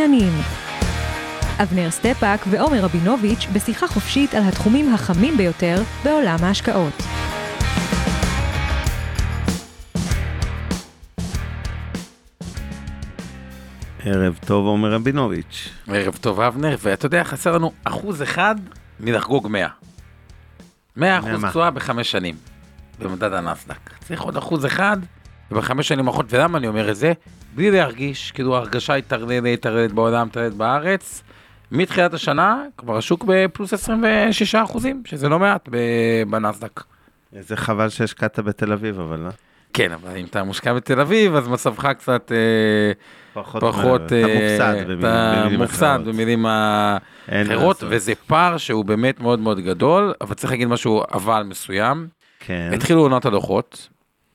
המשקיענים אבנר סטפאק ועומר רבינוביץ' בשיחה חופשית על התחומים החמים ביותר בעולם ההשקעות. ערב טוב, עומר רבינוביץ'. ערב טוב אבנר, ואתה יודע, חסר לנו אחוז אחד מלחגוג 100. 100 אחוז? תשואה בחמש שנים, במדד הנסדק. צריך עוד אחוז אחד, ובחמש שנים האחרונות, ולמה אני אומר את זה? בלי להרגיש, כאילו ההרגשה היא טרדדת, טרדדת בעולם, טרדדת בארץ. מתחילת השנה, כבר השוק בפלוס 26 אחוזים, שזה לא מעט בנסדק. איזה חבל שהשקעת בתל אביב, אבל לא? כן, אבל אם אתה מושקע בתל אביב, אז מצבך קצת אה, פחות, פחות... אתה אה, מופסד במילים אתה במילים מופסד. במילים אחרות. וזה פער שהוא באמת מאוד מאוד גדול, אבל צריך להגיד משהו אבל מסוים. כן, התחילו עונת הדוחות,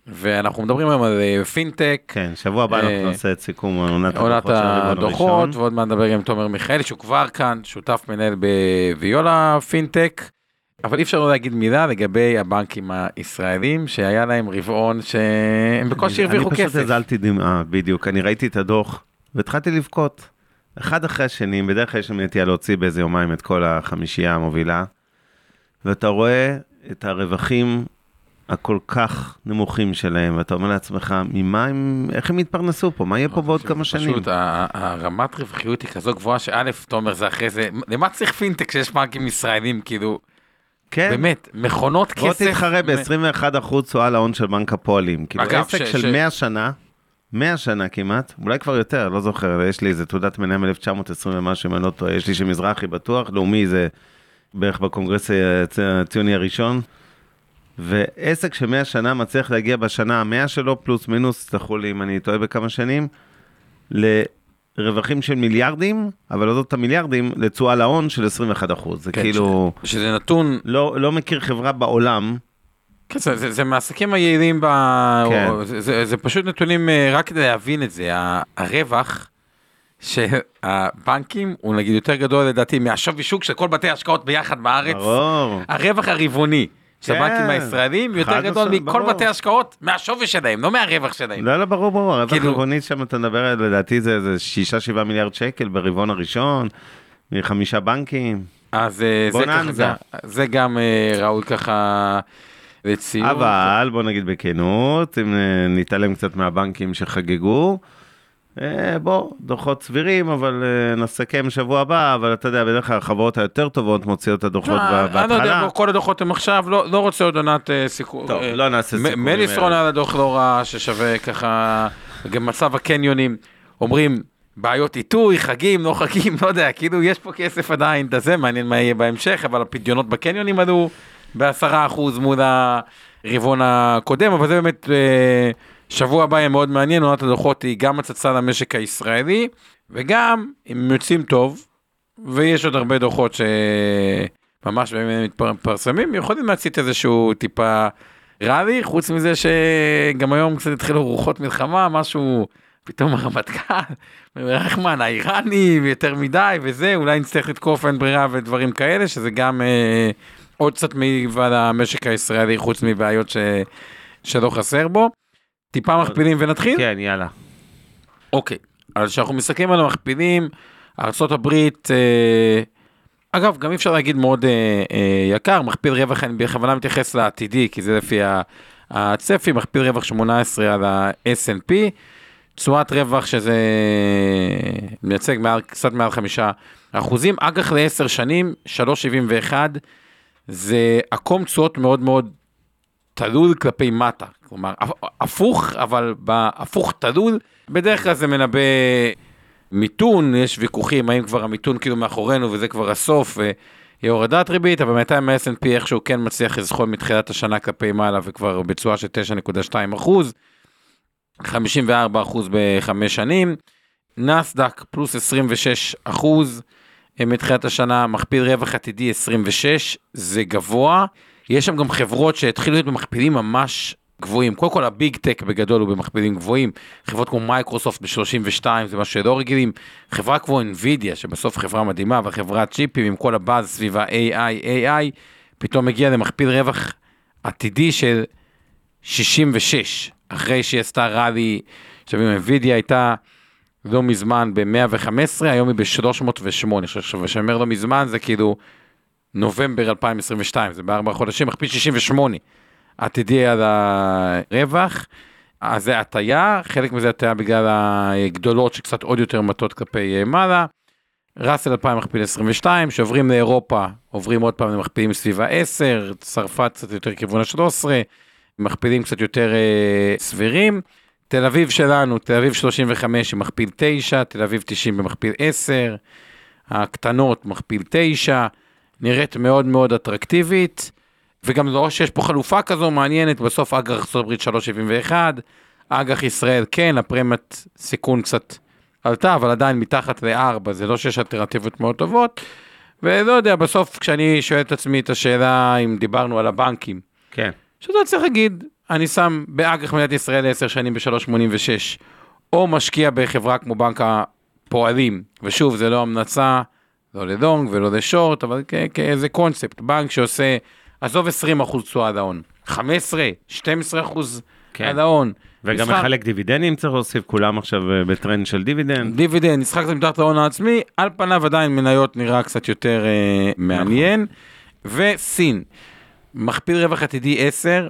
ואנחנו מדברים היום על אה, פינטק, כן, שבוע הבא אנחנו אה, נעשה את סיכום עונת הדוחות של הרבעון הראשון. ועוד מעט נדבר עם תומר מיכאלי, שהוא כבר כאן, שותף מנהל בוויולה פינטק. אבל אי אפשר לא להגיד מילה לגבי הבנקים הישראלים, שהיה להם רבעון שהם בקושי הרוויחו אני פשוט כסף. הזלתי דמעה, בדיוק. אני ראיתי את הדוח, והתחלתי לבכות. אחד אחרי השני, בדרך כלל יש לי נטייה להוציא באיזה יומיים את כל החמישייה המובילה, ואתה רואה את הרווחים הכל כך נמוכים שלהם, ואתה אומר לעצמך, ממה הם, איך הם יתפרנסו פה? מה יהיה פה בעוד כמה שנים? פשוט הרמת רווחיות היא כזו גבוהה שא', תומר זה אחרי זה, למה צריך פינטק כשיש בנקים ישראלים, כאילו, כן. באמת, מכונות בוא כסף. תתחרה מ- ב-21% תשואה להון של בנק הפועלים. כאילו אגב, עסק ש- של ש- 100 שנה, 100 שנה כמעט, אולי כבר יותר, לא זוכר, יש לי איזה תעודת מנהל מ-1920 ומשהו, אם אני לא טועה, יש לי שמזרחי בטוח, לאומי זה בערך בקונגרס הצ- הציוני הראשון. ועסק 100 שנה מצליח להגיע בשנה המאה שלו, פלוס מינוס, תסלחו לי אם אני טועה בכמה שנים, לרווחים של מיליארדים, אבל לא זאת המיליארדים, לתשואה להון של 21%. זה כן, כאילו, ש- שזה נתון, לא, לא מכיר חברה בעולם כן, זה- זה זה מהעסקים היעילים, ב... כן. או- זה- זה זה פשוט נתונים, אה, רק כדי להבין את זה, הרווח שהבנקים הוא נגיד יותר גדול לדעתי מהשווי שוק של כל בתי ההשקעות ביחד בארץ. ברור. הרווח הרבעוני של כן. הישראלים יותר גדול מכל. בתי ההשקעות מהשווי שלהם, לא מהרווח שלהם. לא, לא, ברור, ברור, הרווח כאילו- הרבעוני שם אתה מדבר, לדעתי זה איזה 6-7 מיליארד שקל ברבעון הראשון, מחמישה בנקים. אז אה, זה, ככה, זה גם אה, ראוי ככה לציון. אבל בוא נגיד בכנות, אם אה, נתעלם קצת מהבנקים שחגגו, בוא, דוחות סבירים, אבל אה, נסכם שבוע הבא, אבל אתה יודע, בדרך כלל החברות היותר טובות מוציאות את הדוחות אה, ב- אני לא יודע, בהתחלה. כל הדוחות הם עכשיו, לא, לא רוצה עוד עונת אה, סיכום. טוב, אה, לא נעשה סיכומים. מליסרון אה. היה לדוח לא רע, ששווה ככה, גם מצב הקניונים, אומרים, בעיות עיתוי, חגים, לא חגים, לא יודע, כאילו יש פה כסף עדיין, אתה זה מעניין מה יהיה בהמשך, אבל הפדיונות בקניונים עלו בעשרה אחוז מול הרבעון הקודם, אבל זה באמת, אה, שבוע הבא יהיה מאוד מעניין, עונת הדוחות היא גם הצצה למשק הישראלי, וגם, אם יוצאים טוב, ויש עוד הרבה דוחות שממש בימים מתפרסמים, יכולים להצית איזשהו טיפה ראלי, חוץ מזה שגם היום קצת התחילו רוחות מלחמה, משהו, פתאום הרמטכ"ל, רחמן האיראני, ויותר מדי וזה, אולי נצטרך לתקוף אין ברירה ודברים כאלה, שזה גם אה, עוד קצת מעיב על המשק הישראלי, חוץ מבעיות ש, שלא חסר בו. טיפה מכפילים ונתחיל? כן, יאללה. אוקיי, אז כשאנחנו מסתכלים על המכפילים, ארה"ב, אה, אגב, גם אי אפשר להגיד מאוד אה, אה, יקר, מכפיל רווח, אני בכוונה מתייחס לעתידי, כי זה לפי הצפי, מכפיל רווח 18 על ה-S&P, תשואת רווח שזה מייצג מעל, קצת מעל חמישה אחוזים, אג"ח לעשר שנים, 3.71, זה עקום תשואות מאוד מאוד תלול כלפי מטה, כלומר הפוך, אבל בהפוך תלול, בדרך כלל זה מנבא מיתון, יש ויכוחים האם כבר המיתון כאילו מאחורינו וזה כבר הסוף, ויהיה הורדת ריבית, אבל בינתיים ה-S&P איכשהו כן מצליח לזחול מתחילת השנה כלפי מעלה וכבר בתשואה של 9.2 אחוז. 54 אחוז בחמש שנים, נסדק פלוס 26 אחוז אה, מתחילת השנה, מכפיל רווח עתידי 26, זה גבוה. יש שם גם חברות שהתחילו להיות במכפילים ממש גבוהים. קודם כל ה big tech בגדול הוא במכפילים גבוהים. חברות כמו מייקרוסופט ב-32 זה משהו שלא רגילים. חברה כמו NVIDIA שבסוף חברה מדהימה וחברת צ'יפים עם כל הבאז סביב ה-AI, AI, פתאום מגיע למכפיל רווח עתידי של 66, אחרי שהיא עשתה ראלי, עכשיו אם NVIDIA הייתה לא מזמן ב-115, היום היא ב-308, עכשיו כשאני אומר לא מזמן זה כאילו נובמבר 2022, זה בארבעה חודשים, מכפיל 68 עתידי על הרווח. אז זה הטיה, חלק מזה הטיה בגלל הגדולות שקצת עוד יותר מטות כלפי מעלה. ראסל 2000 מכפיל 22, שעוברים לאירופה, עוברים עוד פעם למכפילים סביב ה-10, צרפת קצת יותר כיוון ה-13, מכפילים קצת יותר אה, סבירים. תל אביב שלנו, תל אביב 35 מכפיל 9, תל אביב 90 במכפיל 10, הקטנות מכפיל 9, נראית מאוד מאוד אטרקטיבית, וגם לא שיש פה חלופה כזו מעניינת, בסוף אג"ח ארה"ב 3.71, אג"ח ישראל כן, הפרמיית סיכון קצת עלתה, אבל עדיין מתחת ל-4, זה לא שיש אלטרנטיבות מאוד טובות, ולא יודע, בסוף כשאני שואל את עצמי את השאלה אם דיברנו על הבנקים, כן. שאתה צריך להגיד, אני שם באג"ח מדינת ישראל 10 שנים ב-3.86, או משקיע בחברה כמו בנק הפועלים, ושוב, זה לא המלצה, לא ל long ולא ל short, אבל כאיזה קונספט, בנק שעושה, עזוב 20 אחוז תשואה על ההון, 15, 12 אחוז כן. על ההון. וגם משחק- מחלק דיבידנדים צריך להוסיף, כולם עכשיו אה, בטרנד של דיבידנד. דיבידנד, קצת מתחת להון העצמי, על פניו עדיין מניות נראה קצת יותר אה, מעניין. וסין, מכפיל רווח עתידי 10,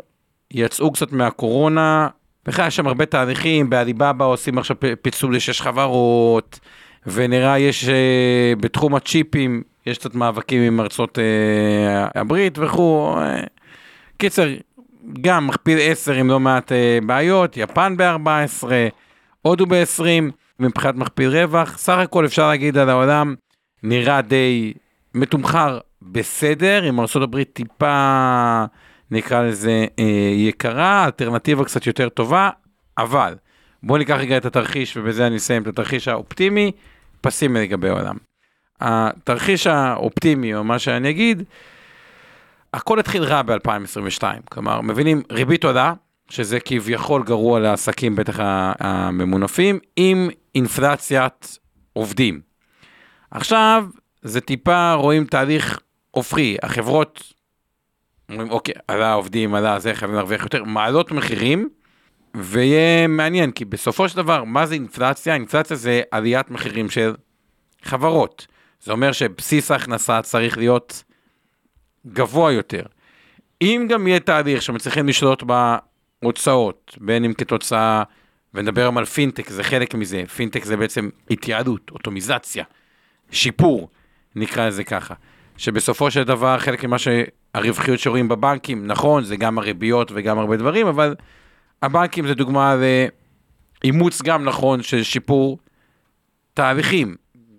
יצאו קצת מהקורונה, בכלל יש שם הרבה תהליכים, בעליבאבא עושים עכשיו פיצול לשש חברות, ונראה יש אה, בתחום הצ'יפים, יש קצת מאבקים עם ארצות אה, הברית וכו'. אה, קיצר, גם מכפיל 10 עם לא מעט אה, בעיות, יפן ב-14, הודו ב-20, מבחינת מכפיל רווח, סך הכל אפשר להגיד על העולם, נראה די מתומחר בסדר, עם ארה"ב טיפה, נקרא לזה, אה, יקרה, אלטרנטיבה קצת יותר טובה, אבל בואו ניקח רגע את התרחיש, ובזה אני אסיים את התרחיש האופטימי, פסימי לגבי העולם. התרחיש האופטימי, או מה שאני אגיד, הכל התחיל רע ב-2022, כלומר, מבינים, ריבית עולה, שזה כביכול גרוע לעסקים, בטח הממונפים, עם אינפלציית עובדים. עכשיו, זה טיפה רואים תהליך הופכי, החברות אומרים, אוקיי, עלה העובדים, עלה זה, חייבים להרוויח יותר, מעלות מחירים, ויהיה מעניין, כי בסופו של דבר, מה זה אינפלציה? אינפלציה זה עליית מחירים של חברות. זה אומר שבסיס ההכנסה צריך להיות גבוה יותר. אם גם יהיה תהליך שמצליחים לשלוט בהוצאות, בין אם כתוצאה, ונדבר גם על פינטק, זה חלק מזה, פינטק זה בעצם התייעלות, אוטומיזציה, שיפור, נקרא לזה ככה. שבסופו של דבר חלק ממה שהרווחיות שרואים בבנקים, נכון, זה גם הריביות וגם הרבה דברים, אבל הבנקים זה דוגמה לאימוץ גם נכון של שיפור תהליכים.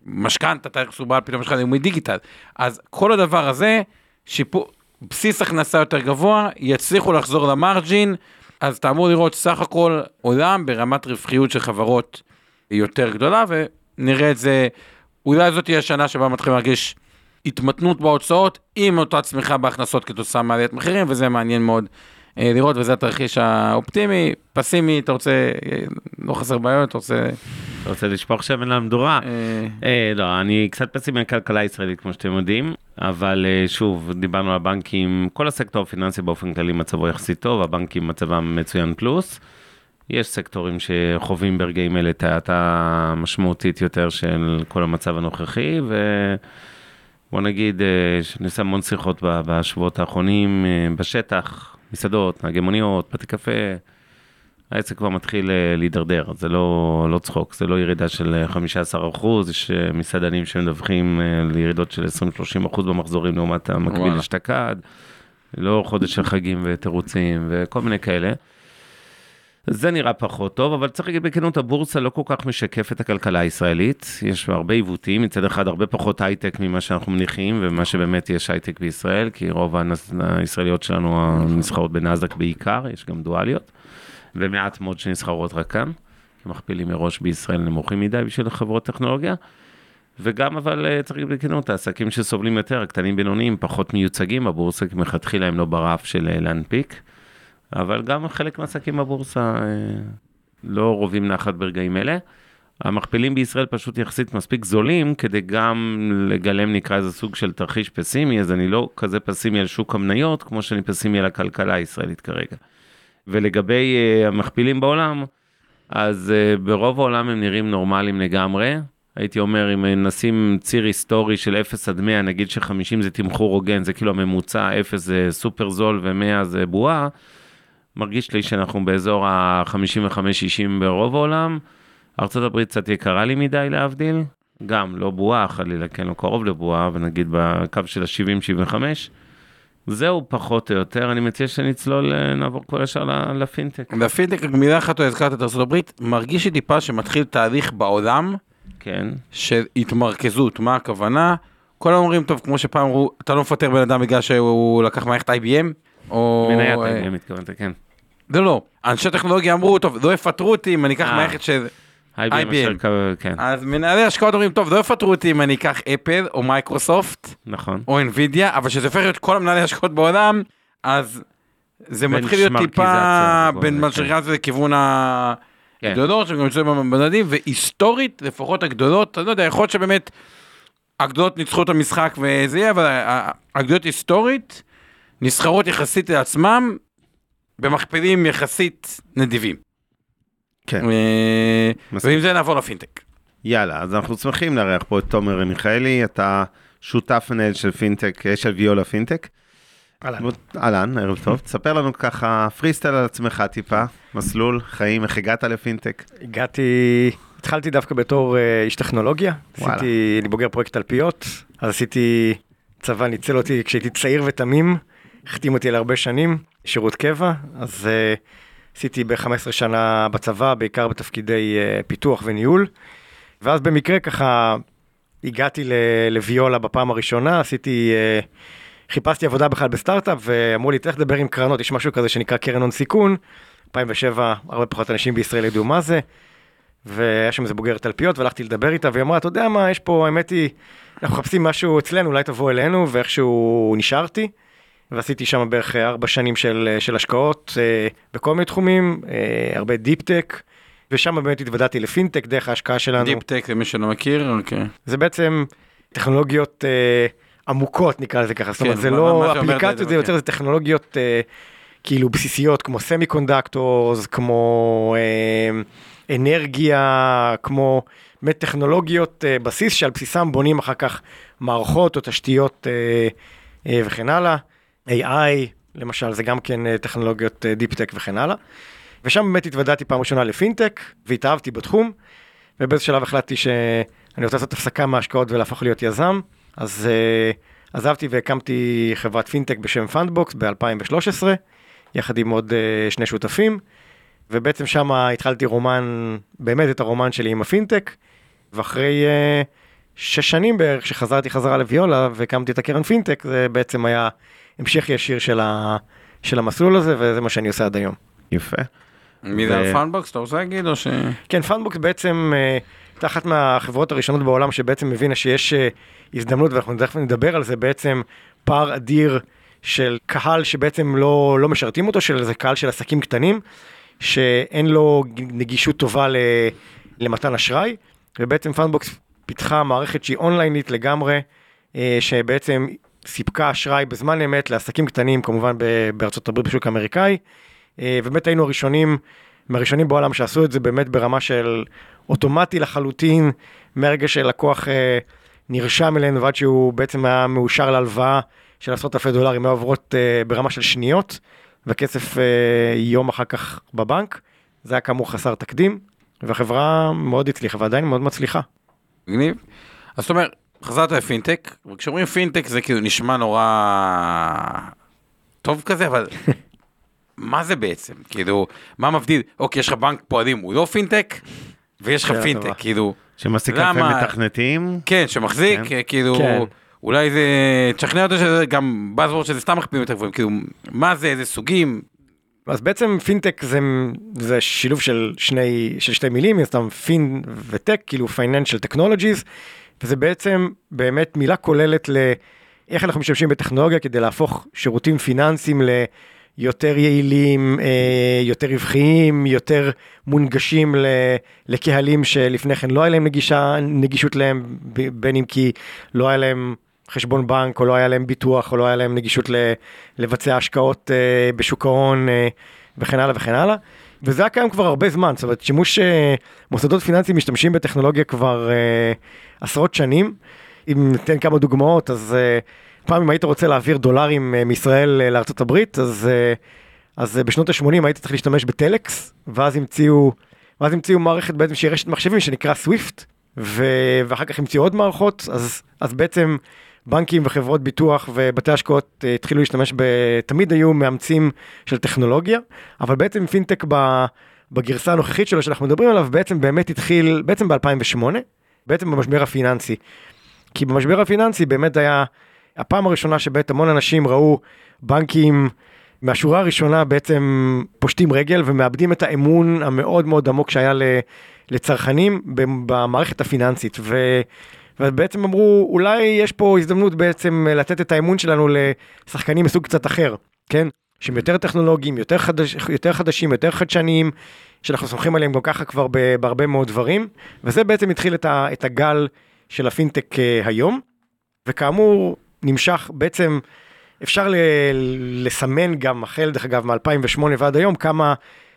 משכנתה, תאריך סובל, פתאום משכנתה לאומי דיגיטל. אז כל הדבר הזה, שיפור, בסיס הכנסה יותר גבוה, יצליחו לחזור למרג'ין, אז אתה אמור לראות סך הכל עולם ברמת רווחיות של חברות יותר גדולה, ונראה את זה, אולי זאת תהיה השנה שבה מתחילים להרגיש התמתנות בהוצאות, עם אותה צמיחה בהכנסות כתוצאה מעליית מחירים, וזה מעניין מאוד לראות, וזה התרחיש האופטימי. פסימי, אתה רוצה, אה, לא חסר בעיות, אתה רוצה... אתה רוצה לשפוך שמן למדורה? אה, אה, לא, אני קצת פסימי לכלכלה הישראלית, כמו שאתם יודעים, אבל אה, שוב, דיברנו על הבנקים, כל הסקטור הפיננסי באופן כללי מצבו יחסית טוב, הבנקים מצבם מצוין פלוס. יש סקטורים שחווים ברגעים אלה את ההאטה משמעותית יותר של כל המצב הנוכחי, ובוא נגיד אה, עושה המון שיחות בשבועות האחרונים אה, בשטח, מסעדות, נהגי מוניות, בתי קפה. העסק כבר מתחיל אה, להידרדר, זה לא, לא צחוק, זה לא ירידה של אה, 15 אחוז, יש אה, מסעדנים שמדווחים אה, לירידות של 20-30 אחוז במחזורים לעומת המקביל. אשתקד, לא חודש של חגים ותירוצים וכל מיני כאלה. זה נראה פחות טוב, אבל צריך להגיד בכנות, הבורסה לא כל כך משקפת את הכלכלה הישראלית. יש בה הרבה עיוותים, מצד אחד הרבה פחות הייטק ממה שאנחנו מניחים, ומה שבאמת יש הייטק בישראל, כי רוב הנס- הישראליות שלנו נסחרות בנאסדק בעיקר, יש גם דואליות. ומעט מאוד שנסחרות רק כאן. מכפילים מראש בישראל נמוכים מדי בשביל חברות טכנולוגיה. וגם אבל אה, צריך להגיד בכנות, העסקים שסובלים יותר, הקטנים בינוניים, פחות מיוצגים בבורסה, כי מלכתחילה הם לא ברף של אה, להנפיק. אבל גם חלק מהעסקים בבורסה אה, לא רובים נחת ברגעים אלה. המכפילים בישראל פשוט יחסית מספיק זולים כדי גם לגלם נקרא איזה סוג של תרחיש פסימי, אז אני לא כזה פסימי על שוק המניות כמו שאני פסימי על הכלכלה הישראלית כרגע. ולגבי uh, המכפילים בעולם, אז uh, ברוב העולם הם נראים נורמליים לגמרי. הייתי אומר, אם נשים ציר היסטורי של 0 עד 100, נגיד ש-50 זה תמחור הוגן, זה כאילו הממוצע, 0 זה סופר זול ו-100 זה בועה, מרגיש לי שאנחנו באזור ה-55-60 ברוב העולם. ארה"ב קצת יקרה לי מדי להבדיל, גם לא בועה חלילה, כן, לא קרוב לבועה, ונגיד בקו של ה-70-75. זהו פחות או יותר, אני מציע שנצלול, אה, נעבור כל השאר לפינטק. בפינטק, מילה אחת, הזכרת את ארה"ב, מרגיש לי טיפה שמתחיל תהליך בעולם כן, של התמרכזות, מה הכוונה? כל אומרים, טוב, כמו שפעם אמרו, אתה לא מפטר בן אדם בגלל שהוא לקח מערכת IBM, או... מניית אה, IBM התכוונת, כן. לא, לא, אנשי טכנולוגיה אמרו, טוב, לא יפטרו אותי אם אני אקח אה. מערכת של... IBM, כן, אז מנהלי השקעות אומרים, טוב, לא יפטרו אותי אם אני אקח אפל או מייקרוסופט נכון. או אינווידיה, אבל שזה הופך להיות כל המנהלי השקעות בעולם, אז זה מתחיל להיות טיפה בין כן. מלשריזציה לכיוון כן. הגדולות, שגם נמצאים במדדים, והיסטורית, לפחות הגדולות, אני לא יודע, יכול להיות שבאמת הגדולות ניצחו את המשחק וזה יהיה, אבל ה- הגדולות היסטורית נסחרות יחסית לעצמם במכפילים יחסית נדיבים. כן. אה. ועם זה נעבור לפינטק. יאללה, אז אנחנו שמחים לארח פה את תומר מיכאלי, אתה שותף מנהל של פינטק, אה, של ויולה פינטק. אהלן. אהלן, ערב טוב. תספר לנו ככה פרי סטייל על עצמך טיפה, מסלול, חיים, איך הגעת לפינטק. הגעתי, התחלתי דווקא בתור אה, איש טכנולוגיה. וואלה. עשיתי, אני בוגר פרויקט תלפיות, אז עשיתי, צבא ניצל אותי כשהייתי צעיר ותמים, החתים אותי על הרבה שנים, שירות קבע, אז אה, עשיתי ב-15 שנה בצבא, בעיקר בתפקידי אה, פיתוח וניהול, ואז במקרה ככה הגעתי לוויולה בפעם הראשונה, עשיתי... אה, חיפשתי עבודה בכלל בסטארט-אפ ואמרו לי, תלך לדבר עם קרנות, יש משהו כזה שנקרא קרן הון סיכון. 2007, הרבה פחות אנשים בישראל ידעו מה זה. והיה שם איזה בוגרת תלפיות והלכתי לדבר איתה והיא אמרה, אתה יודע מה, יש פה, האמת היא, אנחנו מחפשים משהו אצלנו, אולי תבוא אלינו, ואיכשהו נשארתי. ועשיתי שם בערך אה, ארבע שנים של, של השקעות אה, בכל מיני תחומים, אה, הרבה deep-tech, ושם באמת התוודעתי לפינטק דרך ההשקעה שלנו. דיפ-טק, למי שלא מכיר, אוקיי. זה בעצם טכנולוגיות אה, עמוקות נקרא לזה ככה, זאת אומרת כן, זה מה- לא מה אפליקציות, זה, זה יותר כן. זה טכנולוגיות אה, כאילו בסיסיות כמו semiconductors, כמו אה, אנרגיה, כמו באמת טכנולוגיות אה, בסיס שעל בסיסם בונים אחר כך מערכות או תשתיות אה, אה, וכן הלאה, AI למשל זה גם כן אה, טכנולוגיות deep-tech וכן הלאה. ושם באמת התוודעתי פעם ראשונה לפינטק והתאהבתי בתחום. ובאיזה שלב החלטתי שאני רוצה לעשות הפסקה מההשקעות ולהפוך להיות יזם, אז אה, עזבתי והקמתי חברת פינטק בשם Fundbox ב-2013, יחד עם עוד אה, שני שותפים, ובעצם שם התחלתי רומן, באמת את הרומן שלי עם הפינטק, ואחרי אה, שש שנים בערך שחזרתי חזרה לויולה והקמתי את הקרן פינטק, זה בעצם היה המשך ישיר של, ה, של המסלול הזה, וזה מה שאני עושה עד היום. יפה. מי זה ה Fundbox, אתה רוצה להגיד או ש... כן, Fundbox בעצם אה, הייתה אחת מהחברות הראשונות בעולם שבעצם הבינה שיש אה, הזדמנות, ואנחנו תכף נדבר על זה, בעצם פער אדיר של קהל שבעצם לא, לא משרתים אותו, של איזה קהל של עסקים קטנים, שאין לו נגישות טובה ל, למתן אשראי, ובעצם Fundbox פיתחה מערכת שהיא אונליינית לגמרי, אה, שבעצם סיפקה אשראי בזמן אמת לעסקים קטנים, כמובן בארצות הברית בשוק האמריקאי, אה, ובאמת היינו הראשונים, מהראשונים בעולם שעשו את זה באמת ברמה של אוטומטי לחלוטין, מהרגע שלקוח אה, נרשם אלינו ועד שהוא בעצם היה מאושר להלוואה של עשרות אלפי דולרים, היו עוברות אה, ברמה של שניות, וכסף יום אחר כך בבנק. זה היה כאמור חסר תקדים, והחברה מאוד הצליחה ועדיין מאוד מצליחה. מגניב. אז זאת אומרת, חזרת לפינטק, וכשאומרים פינטק זה כאילו נשמע נורא טוב כזה, אבל מה זה בעצם? כאילו, מה מבדיל? אוקיי, יש לך בנק פועלים, הוא לא פינטק, ויש לך פינטק, טובה. כאילו, שמעסיק אלפי למה? מתכנתים. כן, שמחזיק, כן. כאילו, כן. אולי זה, תשכנע אותו שזה גם buzzword שזה סתם מכפילים יותר גבוהים, כאילו, מה זה, איזה סוגים, אז בעצם פינטק זה, זה שילוב של שני, של שתי מילים, סתם פין וטק, כאילו financial technologies, וזה בעצם באמת מילה כוללת לאיך אנחנו משתמשים בטכנולוגיה כדי להפוך שירותים פיננסיים ליותר יעילים, אה, יותר רווחיים, יותר מונגשים לקהלים שלפני כן לא היה להם נגישה, נגישות להם, בין אם כי לא היה להם חשבון בנק, או לא היה להם ביטוח, או לא היה להם נגישות לבצע השקעות אה, בשוק ההון אה, וכן הלאה וכן הלאה. וזה היה קיים כבר הרבה זמן, זאת אומרת, שימוש מוסדות פיננסיים משתמשים בטכנולוגיה כבר עשרות שנים. אם ניתן כמה דוגמאות, אז פעם אם היית רוצה להעביר דולרים מישראל לארה"ב, אז, אז בשנות ה-80 היית צריך להשתמש בטלקס, ואז המציאו, ואז המציאו מערכת בעצם שהיא רשת מחשבים שנקרא סוויפט, ואחר כך המציאו עוד מערכות, אז, אז בעצם בנקים וחברות ביטוח ובתי השקעות אה, התחילו להשתמש ב... תמיד היו מאמצים של טכנולוגיה, אבל בעצם פינטק בגרסה הנוכחית שלו שאנחנו מדברים עליו בעצם באמת התחיל בעצם ב-2008, בעצם במשבר הפיננסי. כי במשבר הפיננסי באמת היה הפעם הראשונה שבאמת המון אנשים ראו בנקים מהשורה הראשונה בעצם פושטים רגל ומאבדים את האמון המאוד מאוד עמוק שהיה לצרכנים במערכת הפיננסית. ו... ובעצם אמרו, אולי יש פה הזדמנות בעצם לתת את האמון שלנו לשחקנים מסוג קצת אחר, כן? שהם יותר טכנולוגיים, יותר, חדש, יותר חדשים, יותר חדשניים, שאנחנו סומכים עליהם גם ככה כבר בהרבה מאוד דברים, וזה בעצם התחיל את, ה, את הגל של הפינטק אה, היום, וכאמור, נמשך בעצם, אפשר ל, לסמן גם, החל דרך אגב מ-2008 ועד היום, כמה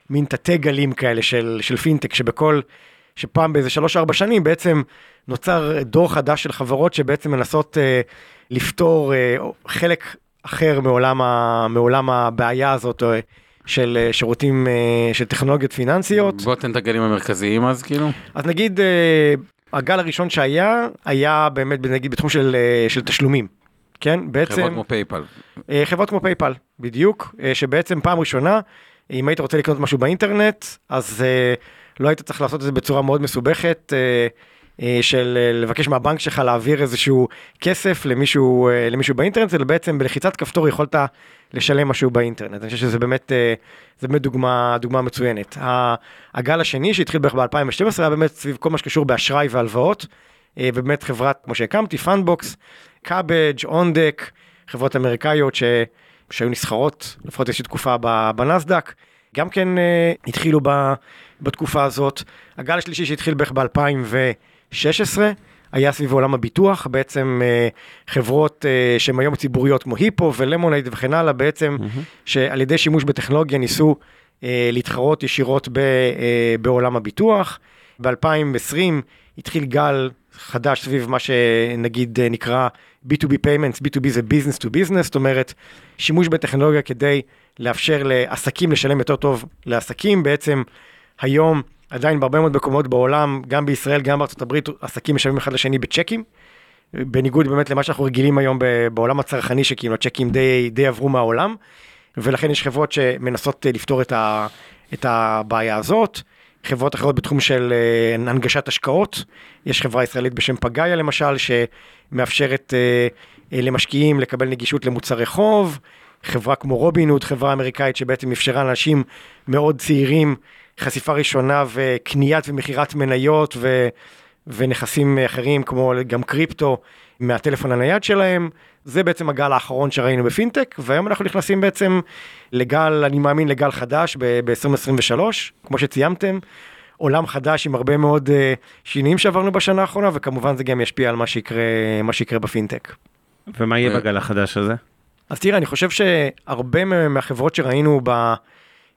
מין תתי גלים כאלה של, של פינטק, שבכל, שפעם באיזה 3-4 שנים בעצם נוצר דור חדש של חברות שבעצם מנסות אה, לפתור אה, חלק אחר מעולם, ה, מעולם הבעיה הזאת אה, של אה, שירותים, אה, של טכנולוגיות פיננסיות. בוא תן את הגלים המרכזיים אז כאילו. אז נגיד, הגל הראשון שהיה, היה באמת נגיד בתחום של, של תשלומים. כן, בעצם... חברות כמו PayPal. חברות כמו PayPal, בדיוק, שבעצם פעם ראשונה, אם היית רוצה לקנות משהו באינטרנט, אז לא היית צריך לעשות את זה בצורה מאוד מסובכת. אה, של אה, לבקש מהבנק שלך להעביר איזשהו כסף למישהו, אה, למישהו באינטרנט, אלא בעצם בלחיצת כפתור יכולת לשלם משהו באינטרנט. אני חושב שזה באמת, זה באמת דוגמה, דוגמה מצוינת. הגל השני שהתחיל בערך ב-2012 היה באמת סביב כל מה שקשור באשראי והלוואות, ובאמת חברת, כמו שהקמתי, Fundbox, Kabbage, OnDeck, חברות אמריקאיות ש... שהיו נסחרות, לפחות איזושהי תקופה בנסדק, גם כן התחילו ב... בתקופה הזאת. הגל השלישי שהתחיל בערך ב-2000 16 היה סביב עולם הביטוח, בעצם אה, חברות אה, שהן היום ציבוריות כמו היפו ולמונייד וכן הלאה, בעצם mm-hmm. שעל ידי שימוש בטכנולוגיה ניסו אה, להתחרות ישירות ב, בעולם הביטוח. ב-2020 התחיל גל חדש סביב מה שנגיד נקרא B2B payments, B2B זה business to business, זאת אומרת שימוש בטכנולוגיה כדי לאפשר לעסקים לשלם יותר טוב לעסקים, בעצם היום עדיין בהרבה מאוד מקומות בעולם, גם בישראל, גם בארצות הברית, עסקים משלמים אחד לשני בצ'קים. בניגוד באמת למה שאנחנו רגילים היום בעולם הצרכני, שכאילו הצ'קים די, די עברו מהעולם, ולכן יש חברות שמנסות אה, לפתור את, ה, את הבעיה הזאת. חברות אחרות בתחום של אה, הנגשת השקעות, יש חברה ישראלית בשם פגאיה למשל, שמאפשרת אה, למשקיעים לקבל נגישות למוצרי חוב, חברה כמו רובינוד, חברה אמריקאית שבעצם אפשרה לאנשים מאוד צעירים חשיפה ראשונה וקניית ומכירת מניות ו, ונכסים אחרים כמו גם קריפטו מהטלפון הנייד שלהם. זה בעצם הגל האחרון שראינו בפינטק, והיום אנחנו נכנסים בעצם לגל, אני מאמין לגל חדש ב-2023, כמו שציינתם, עולם חדש עם הרבה מאוד uh, שינויים שעברנו בשנה האחרונה, וכמובן זה גם ישפיע על מה שיקרה, מה שיקרה בפינטק. ומה יהיה בגל החדש הזה? אז תראה, אני חושב שהרבה מהחברות שראינו ב...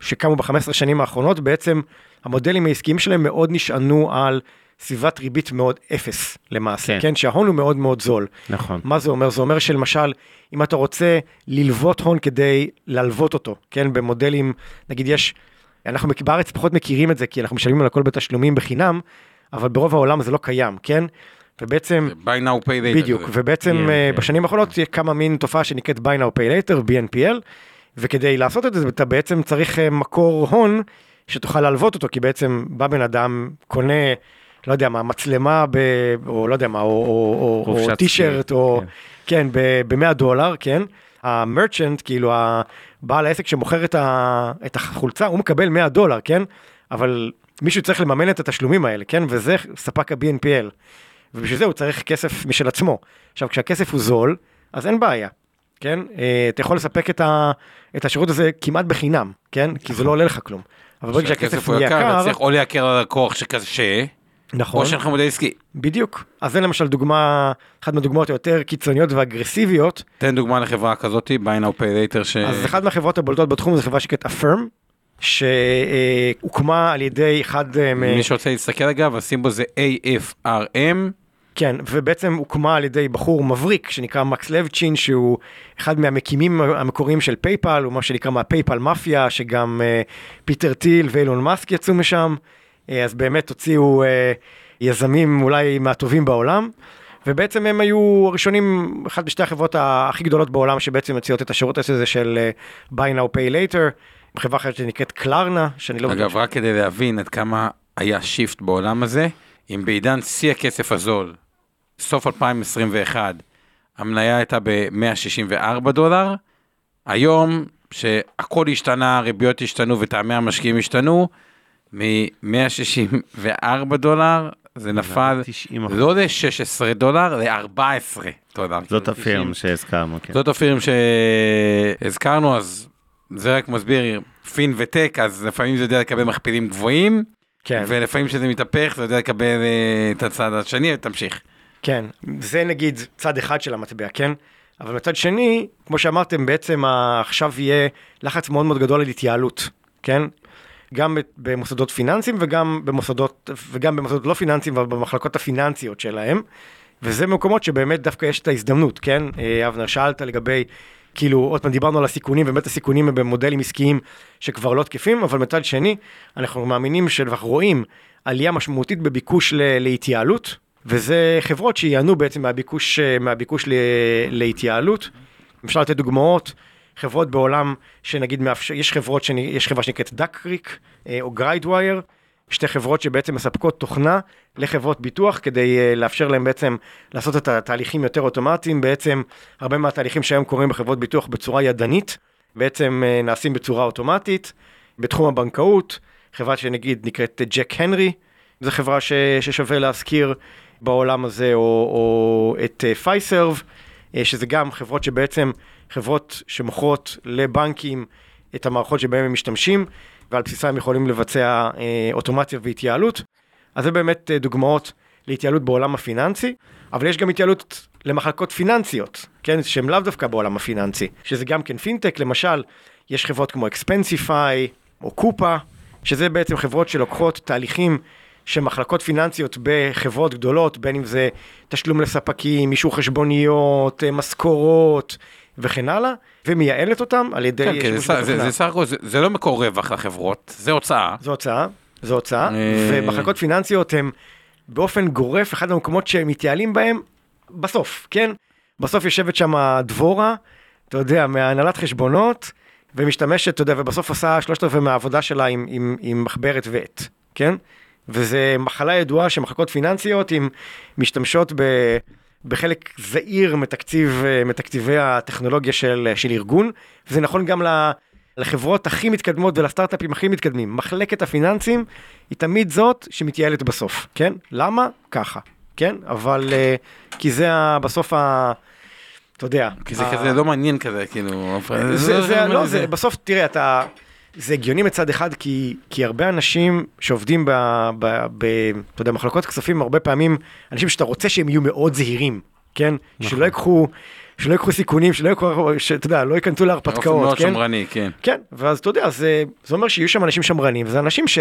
שקמו ב-15 שנים האחרונות, בעצם המודלים העסקיים שלהם מאוד נשענו על סביבת ריבית מאוד אפס למעשה, כן. כן, שההון הוא מאוד מאוד זול. נכון. מה זה אומר? זה אומר שלמשל, אם אתה רוצה ללוות הון כדי להלוות אותו, כן, במודלים, נגיד יש, אנחנו בארץ פחות מכירים את זה, כי אנחנו משלמים על הכל בתשלומים בחינם, אבל ברוב העולם זה לא קיים, כן? ובעצם, buy now pay later. בדיוק, ובעצם yeah, uh, בשנים האחרונות יש כמה מין תופעה שנקראת buy now pay later, BNPL, וכדי לעשות את זה אתה בעצם צריך אה, מקור הון שתוכל להלוות אותו כי בעצם בא בן אדם קונה לא יודע מה מצלמה ב... או לא יודע מה או, או, או, או טישרט או כן, כן ב-100 דולר כן המרצ'נט, כאילו הבעל העסק שמוכר את, ה, את החולצה, הוא מקבל 100 דולר, כן? אבל מישהו צריך לממן את התשלומים האלה, כן? וזה ספק ה-BNPL. ובשביל זה הוא צריך כסף משל עצמו. עכשיו, כשהכסף הוא זול, אז אין בעיה, כן? אה, אתה יכול לספק את, ה, את השירות הזה כמעט בחינם, כן? כי זה לא עולה לך כלום. אבל ברגע שהכסף הוא יקר, צריך או לייקר על הלקוח שקשה, נכון, או שאין לך מודל עסקי. בדיוק. אז זה למשל דוגמה, אחת מהדוגמאות היותר קיצוניות ואגרסיביות. תן דוגמה לחברה כזאת, buy now pay later, ש... אז אחת מהחברות הבולטות בתחום זה חברה שנקראת Affirm, שהוקמה על ידי אחד... אה, מי שרוצה להסתכל אגב, הסימבול זה AFRM, כן, ובעצם הוקמה על ידי בחור מבריק שנקרא מקס לבצ'ין, שהוא אחד מהמקימים המקוריים של פייפל, הוא מה שנקרא מהפייפל מאפיה, שגם uh, פיטר טיל ואילון מאסק יצאו משם, uh, אז באמת הוציאו uh, יזמים אולי מהטובים בעולם, ובעצם הם היו הראשונים, אחת משתי החברות הכי גדולות בעולם שבעצם מציעות את השירות הזה של uh, buy now pay later, חברה אחרת שנקראת קלרנה, שאני לא... אגב, רק כדי להבין עד כמה היה שיפט בעולם הזה, אם בעידן שיא הכסף הזול, סוף 2021, המניה הייתה ב-164 דולר, היום, שהכל השתנה, הריביות השתנו וטעמי המשקיעים השתנו, מ-164 דולר זה נפל 90 לא ל-16 דולר, ל-14 דולר. זאת הפירם 90. שהזכרנו, כן. זאת הפירם שהזכרנו, אז זה רק מסביר, פין וטק, אז לפעמים זה יודע לקבל מכפילים גבוהים, כן. ולפעמים כשזה מתהפך, זה יודע לקבל אה, את הצד השני, תמשיך. כן, זה נגיד צד אחד של המטבע, כן? אבל מצד שני, כמו שאמרתם, בעצם עכשיו יהיה לחץ מאוד מאוד גדול על התייעלות, כן? גם במוסדות פיננסיים וגם במוסדות, וגם במוסדות לא פיננסיים ובמחלקות הפיננסיות שלהם. וזה מקומות שבאמת דווקא יש את ההזדמנות, כן? אה, אבנר, שאלת לגבי, כאילו, עוד פעם דיברנו על הסיכונים, באמת הסיכונים הם במודלים עסקיים שכבר לא תקפים, אבל מצד שני, אנחנו מאמינים שאנחנו רואים עלייה משמעותית בביקוש ל- להתייעלות, וזה חברות שייהנו בעצם מהביקוש, אה, מהביקוש ל- להתייעלות. אפשר לתת דוגמאות, חברות בעולם שנגיד מאפשר, יש חברות, שנ, יש חברה שנקראת Duck Creek או Guidewire, שתי חברות שבעצם מספקות תוכנה לחברות ביטוח כדי uh, לאפשר להם בעצם לעשות את התהליכים יותר אוטומטיים, בעצם הרבה מהתהליכים שהיום קורים בחברות ביטוח בצורה ידנית, בעצם uh, נעשים בצורה אוטומטית. בתחום הבנקאות, חברה שנגיד נקראת ג'ק הנרי, זו חברה ש, ששווה להזכיר בעולם הזה, או, או את פייסרב, uh, שזה גם חברות שבעצם, חברות שמוכרות לבנקים את המערכות שבהם הם משתמשים, ועל בסיסה הם יכולים לבצע אה, אוטומציה והתייעלות. אז זה באמת אה, דוגמאות להתייעלות בעולם הפיננסי, אבל יש גם התייעלות למחלקות פיננסיות, כן, שהן לאו דווקא בעולם הפיננסי, שזה גם כן פינטק, למשל, יש חברות כמו Expensify או Coupa, שזה בעצם חברות שלוקחות תהליכים של מחלקות פיננסיות בחברות גדולות, בין אם זה תשלום לספקים, אישור חשבוניות, אה, משכורות וכן הלאה, ומייעלת אותם על ידי כן, כן, זה- זה-. זה סך הכל, זה- זה לא מקור רווח לחברות, זה הוצאה. זו הוצאה, זו הוצאה, אה. ומחלקות פיננסיות הם באופן גורף אחד המקומות שהם מתייעלים בהם בסוף, כן? בסוף יושבת שם דבורה, אתה יודע, מהנהלת חשבונות, ומשתמשת, אתה יודע, ובסוף עושה שלושת רבעי מהעבודה שלה עם, עם, עם מחברת ועט, כן? וזה מחלה ידועה שמחלקות פיננסיות עם משתמשות ב... בחלק זעיר מתקציב, מתקציבי הטכנולוגיה של, של ארגון, וזה נכון גם לחברות הכי מתקדמות ולסטארט-אפים הכי מתקדמים. מחלקת הפיננסים היא תמיד זאת שמתייעלת בסוף, כן? למה? ככה, כן? אבל אה, כי זה ה- בסוף ה... אתה יודע. כי זה ה- כזה לא מעניין כזה, כאילו. זה, זה, לא, זה, בסוף, תראה, אתה, זה הגיוני מצד אחד, כי, כי הרבה אנשים שעובדים ב, ב, ב, אתה יודע, מחלקות כספים, הרבה פעמים, אנשים שאתה רוצה שהם יהיו מאוד זהירים, כן? נכון. שלא ייקחו, שלא ייקחו סיכונים, שלא ייקחו, שאתה יודע, לא ייכנסו באופן להרפתקאות, מאוד כן? שמרני, כן. כן, ואז אתה יודע, זה, זה אומר שיהיו שם אנשים שמרנים, וזה אנשים ש,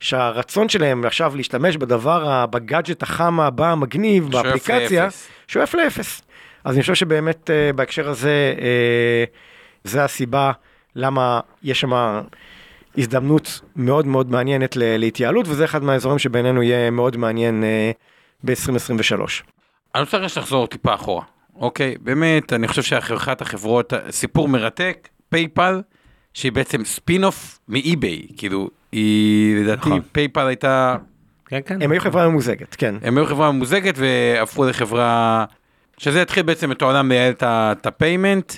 שהרצון שלהם עכשיו להשתמש בדבר, בגאדג'ט החם הבא, המגניב, שואף באפליקציה. שואף לאפס. אז אני חושב שבאמת אה, בהקשר הזה, אה, זה הסיבה למה יש שם הזדמנות מאוד מאוד מעניינת ל- להתייעלות, וזה אחד מהאזורים שבעינינו יהיה מאוד מעניין אה, ב-2023. אני רוצה רק לחזור טיפה אחורה, אוקיי? באמת, אני חושב שאחת החברות, סיפור מרתק, פייפל, שהיא בעצם ספין-אוף מאי-ביי, כאילו, היא לדעתי, נכון. פייפל הייתה, כן, כן. הם היו חברה ממוזגת, כן. הם היו חברה ממוזגת והפכו לחברה, שזה התחיל בעצם את העולם לייעל את ה payment.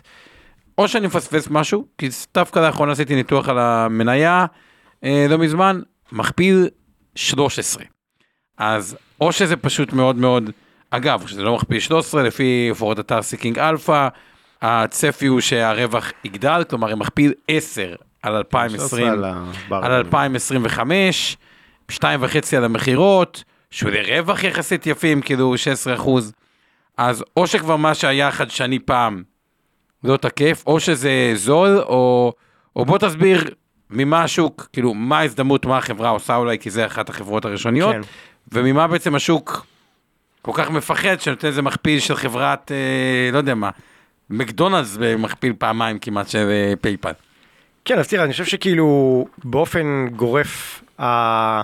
או שאני מפספס משהו, כי דווקא לאחרונה עשיתי ניתוח על המניה אה, לא מזמן, מכפיל 13. אז או שזה פשוט מאוד מאוד, אגב, שזה לא מכפיל 13, לפי לפחות אתר Seeking Alpha, הצפי הוא שהרווח יגדל, כלומר, הם מכפיל 10 על 2020, על. על 2025, 2.5 על המכירות, שזה רווח יחסית יפה, כאילו 16 אחוז. אז או שכבר מה שהיה חדשני פעם לא תקף, או שזה זול, או, או בוא תסביר ממה השוק, כאילו, מה ההזדמנות, מה החברה עושה אולי, כי זה אחת החברות הראשוניות, כן. וממה בעצם השוק כל כך מפחד שנותן איזה מכפיל של חברת, אה, לא יודע מה, מקדונלדס מכפיל פעמיים כמעט של אה, פייפל. כן, אז תראה, אני חושב שכאילו באופן גורף, ה-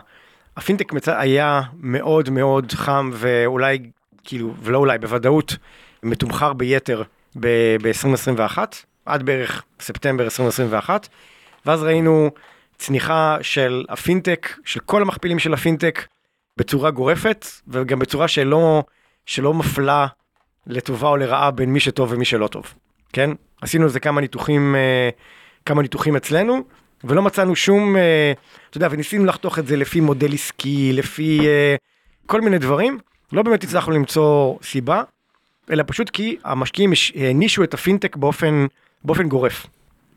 הפינטק מצ... היה מאוד מאוד חם ואולי, כאילו, ולא אולי, בוודאות, מתומחר ביתר ב-2021, עד בערך ספטמבר 2021, ואז ראינו צניחה של הפינטק, של כל המכפילים של הפינטק, בצורה גורפת, וגם בצורה שלא, שלא מפלה לטובה או לרעה בין מי שטוב ומי שלא טוב, כן? עשינו על זה כמה ניתוחים, אה, כמה ניתוחים אצלנו, ולא מצאנו שום, אה, אתה יודע, וניסינו לחתוך את זה לפי מודל עסקי, לפי אה, כל מיני דברים, לא באמת הצלחנו למצוא סיבה, אלא פשוט כי המשקיעים הענישו את הפינטק באופן, באופן גורף.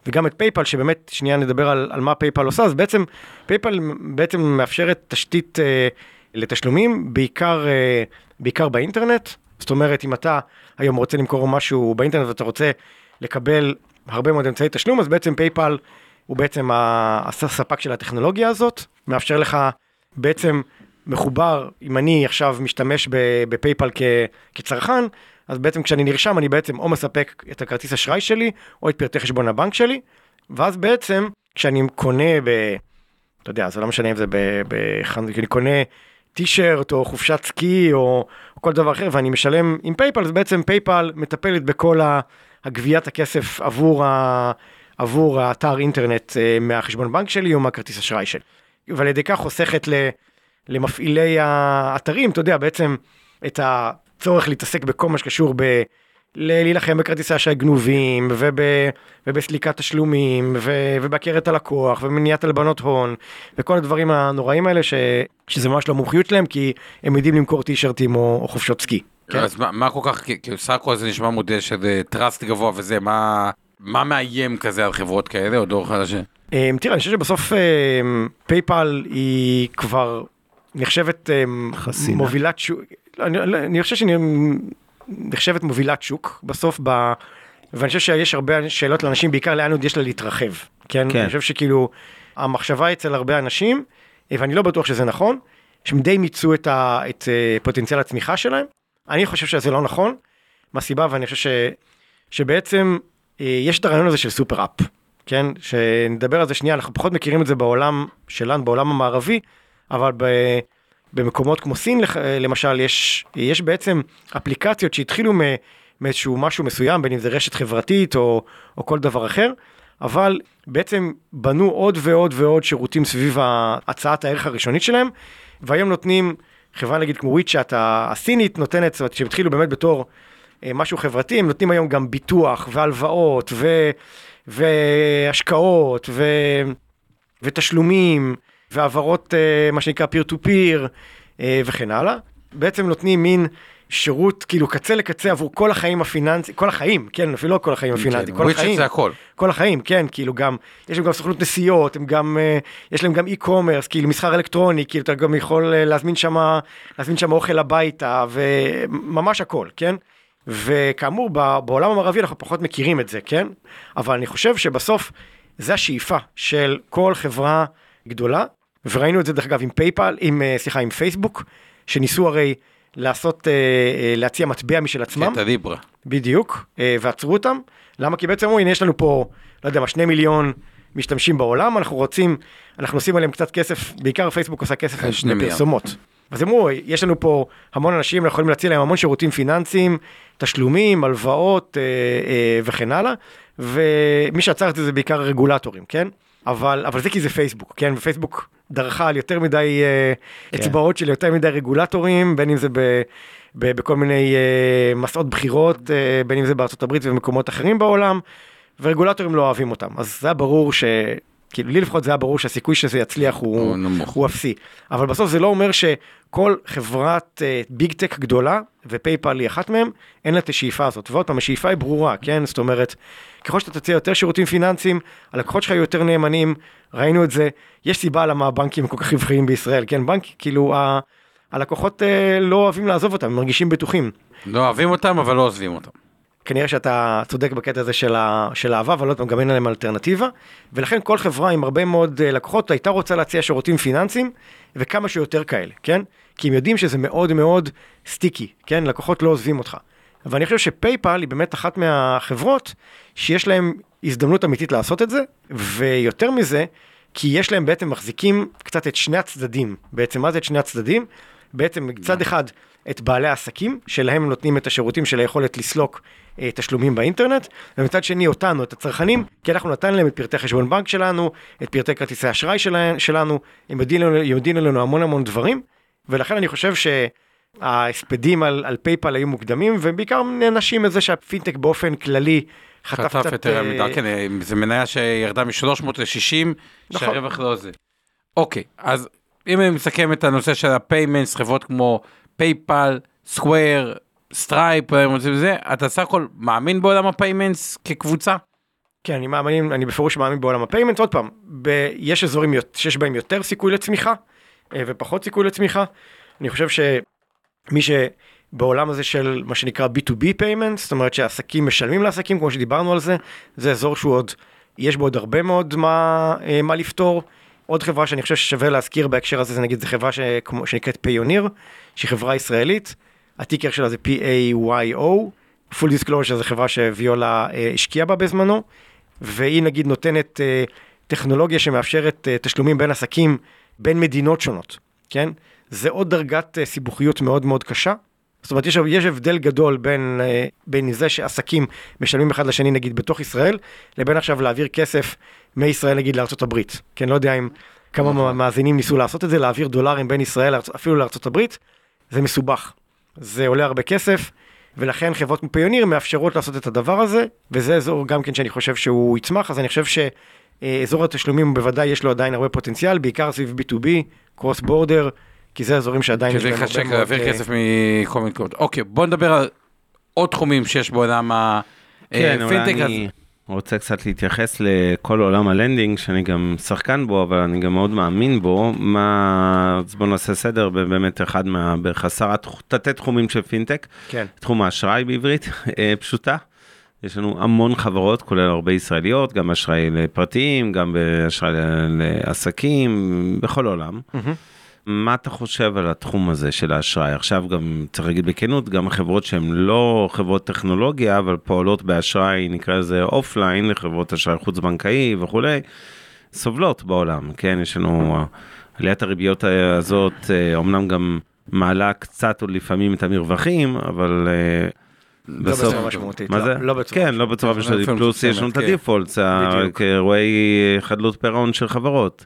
וגם את פייפל, שבאמת, שנייה נדבר על, על מה פייפל עושה, אז בעצם, פייפל בעצם מאפשרת תשתית אה, לתשלומים, בעיקר, אה, בעיקר באינטרנט. זאת אומרת, אם אתה היום רוצה למכור משהו באינטרנט ואתה רוצה לקבל הרבה מאוד אמצעי תשלום, אז בעצם פייפל הוא בעצם הספק של הטכנולוגיה הזאת, מאפשר לך בעצם מחובר, אם אני עכשיו משתמש בפייפל כצרכן, אז בעצם כשאני נרשם אני בעצם או מספק את הכרטיס אשראי שלי, או את פרטי חשבון הבנק שלי, ואז בעצם כשאני קונה ב... אתה יודע, זה לא משנה אם זה בחנות, אני קונה טי שירט או חופשת סקי או, כל דבר אחר ואני משלם עם פייפל, אז בעצם פייפל מטפלת בכל ה- הגביית הכסף עבור, ה, עבור האתר אינטרנט אה, מהחשבון בנק שלי או מהכרטיס אשראי שלי. ועל ידי כך חוסכת ל, למפעילי האתרים, אתה יודע, בעצם את הצורך להתעסק בכל מה שקשור ב... להילחם בכרטיסי אשראי גנובים, וב, ובסליקת תשלומים, ו, ובהכרת הלקוח, ומניעת הלבנות הון, וכל הדברים הנוראים האלה, ש, שזה ממש לא המומחיות שלהם, כי הם יודעים למכור טי שירטים או, או חופשות סקי. כן. אז מה, מה כל כך, כי- כאילו סך הכל זה נשמע מודל שזה trust גבוה וזה, מה, מה מאיים כזה על חברות כאלה או דור חדש? אמ, תראה, אני חושב שבסוף פייפל היא כבר נחשבת אמ, חסינה. מובילת שוק, אני, אני חושב שהיא נחשבת מובילת שוק בסוף, ב, ואני חושב שיש הרבה שאלות לאנשים, בעיקר לאן עוד יש לה להתרחב, כן? כן. אני חושב שכאילו, המחשבה אצל הרבה אנשים, ואני לא בטוח שזה נכון, שהם די מיצו את, ה, את אה, פוטנציאל הצמיחה שלהם. אני חושב שזה לא נכון, מהסיבה, ואני חושב ש, שבעצם אה, יש את הרעיון הזה של סופר אפ, כן? שנדבר על זה שנייה, אנחנו פחות מכירים את זה בעולם שלנו, בעולם המערבי, אבל ב, במקומות כמו סין לח- למשל, יש, יש בעצם אפליקציות שהתחילו מאיזשהו משהו מסוים, בין אם זה רשת חברתית או, או כל דבר אחר, אבל בעצם בנו עוד ועוד ועוד שירותים סביב הצעת הערך הראשונית שלהם, והיום נותנים, חברה נגיד כמו וויצ'אט הסינית נותנת, זאת אומרת, שהם התחילו באמת בתור אה, משהו חברתי, הם נותנים היום גם ביטוח והלוואות ו, והשקעות ו, ותשלומים והעברות, אה, מה שנקרא peer to peer אה, וכן הלאה. בעצם נותנים מין שירות כאילו קצה לקצה עבור כל החיים הפיננסיים, כל החיים, כן, אפילו לא כל החיים הפיננסיים, כל וויצ'ט החיים. זה הכל. כל החיים, כן, כאילו גם, יש להם גם סוכנות נסיעות, הם גם, אה, יש להם גם e-commerce, כאילו מסחר אלקטרוני, כאילו אתה גם יכול אה, להזמין שם, להזמין שם אוכל הביתה, וממש הכל, כן? וכאמור, בעולם המערבי אנחנו פחות מכירים את זה, כן? אבל אני חושב שבסוף זה השאיפה של כל חברה גדולה, וראינו את זה דרך אגב עם פייפל, עם, אה, סליחה, עם פייסבוק, שניסו הרי לעשות, אה, אה, להציע מטבע משל עצמם. קטע ליברה. בדיוק, ועצרו אותם. למה? כי בעצם אמרו, הנה יש לנו פה, לא יודע מה, שני מיליון משתמשים בעולם, אנחנו רוצים, אנחנו עושים עליהם קצת כסף, בעיקר פייסבוק עושה כסף כן. בפרסומות. אז אמרו, יש לנו פה המון אנשים, אנחנו יכולים להציע להם המון שירותים פיננסיים, תשלומים, הלוואות וכן הלאה, ומי שעצר את זה זה בעיקר הרגולטורים, כן? אבל, אבל זה כי זה פייסבוק, כן? ופייסבוק דרכה על יותר מדי אה, כן. אצבעות של יותר מדי רגולטורים, בין אם זה ב, ב, בכל מיני אה, מסעות בחירות, אה, בין אם זה בארצות הברית ובמקומות אחרים בעולם, ורגולטורים לא אוהבים אותם. אז זה היה ברור ש... כאילו לי לפחות זה היה ברור שהסיכוי שזה יצליח הוא, הוא נמוך. הוא אפסי. אבל בסוף זה לא אומר שכל חברת ביג טק גדולה, ופייפל היא אחת מהם, אין לה את השאיפה הזאת. ועוד פעם, השאיפה היא ברורה, כן? זאת אומרת, ככל שאתה תציע יותר שירותים פיננסיים, הלקוחות שלך יהיו יותר נאמנים, ראינו את זה, יש סיבה למה הבנקים כל כך רווחיים בישראל, כן? בנק, כאילו, ה... הלקוחות אה, לא אוהבים לעזוב אותם, הם מרגישים בטוחים. לא אוהבים אותם, אבל לא עוזבים אותם. כנראה שאתה צודק בקטע הזה של, ה, של האהבה, אבל עוד פעם, גם אין להם אלטרנטיבה. ולכן כל חברה עם הרבה מאוד אה, לקוחות הייתה רוצה להציע שירותים פיננסיים, וכמה שיותר כאלה, כן? כי הם יודעים שזה מאוד מאוד סטיקי, כן? לקוחות לא עוזבים אותך. ואני חושב שפייפל היא באמת אחת מהחברות שיש להם הזדמנות אמיתית לעשות את זה, ויותר מזה, כי יש להם בעצם מחזיקים קצת את שני הצדדים. בעצם מה זה את שני הצדדים? בעצם מצד אחד את בעלי העסקים, שלהם הם נותנים את השירותים של היכולת לסלוק אה, תשלומים באינטרנט, ומצד שני אותנו, את הצרכנים, כי אנחנו נתן להם את פרטי חשבון בנק שלנו, את פרטי כרטיסי אשראי שלנו, הם יודעים לנו המון המון דברים, ולכן אני חושב שההספדים על, על פייפל היו מוקדמים, ובעיקר נענשים את זה שהפינטק באופן כללי חטף חטף קצת... יותר אה, מידה, כן, זה מניה שירדה מ-300 ל-60, נכון. שהרווח לא זה. אוקיי, אז אם אני מסכם את הנושא של ה payments, חברות כמו פייפל, Square, Stripe, אתה סך הכל מאמין בעולם ה payments כקבוצה? כן, אני מאמין, אני בפירוש מאמין בעולם ה payment. עוד פעם, ב, יש אזורים שיש בהם יותר סיכוי לצמיחה אה, ופחות סיכוי לצמיחה. אני חושב שמי שבעולם הזה של מה שנקרא B2B payment, זאת אומרת שעסקים משלמים לעסקים, כמו שדיברנו על זה, זה אזור שהוא עוד, יש בו עוד הרבה מאוד מה, אה, מה לפתור. עוד חברה שאני חושב ששווה להזכיר בהקשר הזה, זה נגיד, זו חברה שכמו, שנקראת Payoneer, שהיא חברה ישראלית, הטיקר שלה זה P-A-Y-O, full disclosure זו חברה שוויולה אה, השקיעה בה בזמנו, והיא נגיד נותנת אה, טכנולוגיה שמאפשרת אה, תשלומים בין עסקים, בין מדינות שונות, כן? זה עוד דרגת אה, סיבוכיות מאוד מאוד קשה. זאת אומרת, יש, יש הבדל גדול בין, אה, בין זה שעסקים משלמים אחד לשני נגיד בתוך ישראל, לבין עכשיו להעביר כסף מישראל נגיד לארצות הברית. כן, לא יודע אם כמה נכון. מאזינים ניסו לעשות את זה, להעביר דולרים בין ישראל אפילו לארצות הברית, זה מסובך. זה עולה הרבה כסף, ולכן חברות כמו פיוניר מאפשרות לעשות את הדבר הזה, וזה אזור גם כן שאני חושב שהוא יצמח, אז אני חושב שאזור התשלומים בוודאי יש לו עדיין הרבה פוטנציאל, בעיקר סביב B2B, קרוס בורדר, כי זה אזורים שעדיין יש שזה קשה הרבה מאוד... להעביר אה, כסף מכל מיני מקומות. אוקיי, בוא נדבר על עוד תחומים שיש בעולם כן, אבל הפינטק. אני רוצה קצת להתייחס לכל עולם ה lending, שאני גם שחקן בו, אבל אני גם מאוד מאמין בו. מה... אז בואו נעשה סדר באמת אחד מה... בערך עשרה תתי תחומים של פינטק. כן, תחום האשראי בעברית, אה, פשוטה. יש לנו המון חברות, כולל הרבה ישראליות, גם אשראי לפרטיים, גם באשראי ל- לעסקים, בכל העולם. מהמם. מה אתה חושב על התחום הזה של האשראי? עכשיו גם, צריך להגיד בכנות, גם חברות שהן לא חברות טכנולוגיה, אבל פועלות באשראי, נקרא לזה offline, לחברות אשראי חוץ-בנקאי וכולי, סובלות בעולם, כן? יש לנו, עליית הריביות הזאת, אה, אומנם גם מעלה קצת או לפעמים את המרווחים, אבל... אה, לא בצורה משמעותית, מה לא, זה? לא בצורה כן, לא בצורה לא משמעותית, לפעמים פלוס יש לנו את כן. הדיפולטס, בדיוק. כאירועי חדלות פירעון של חברות.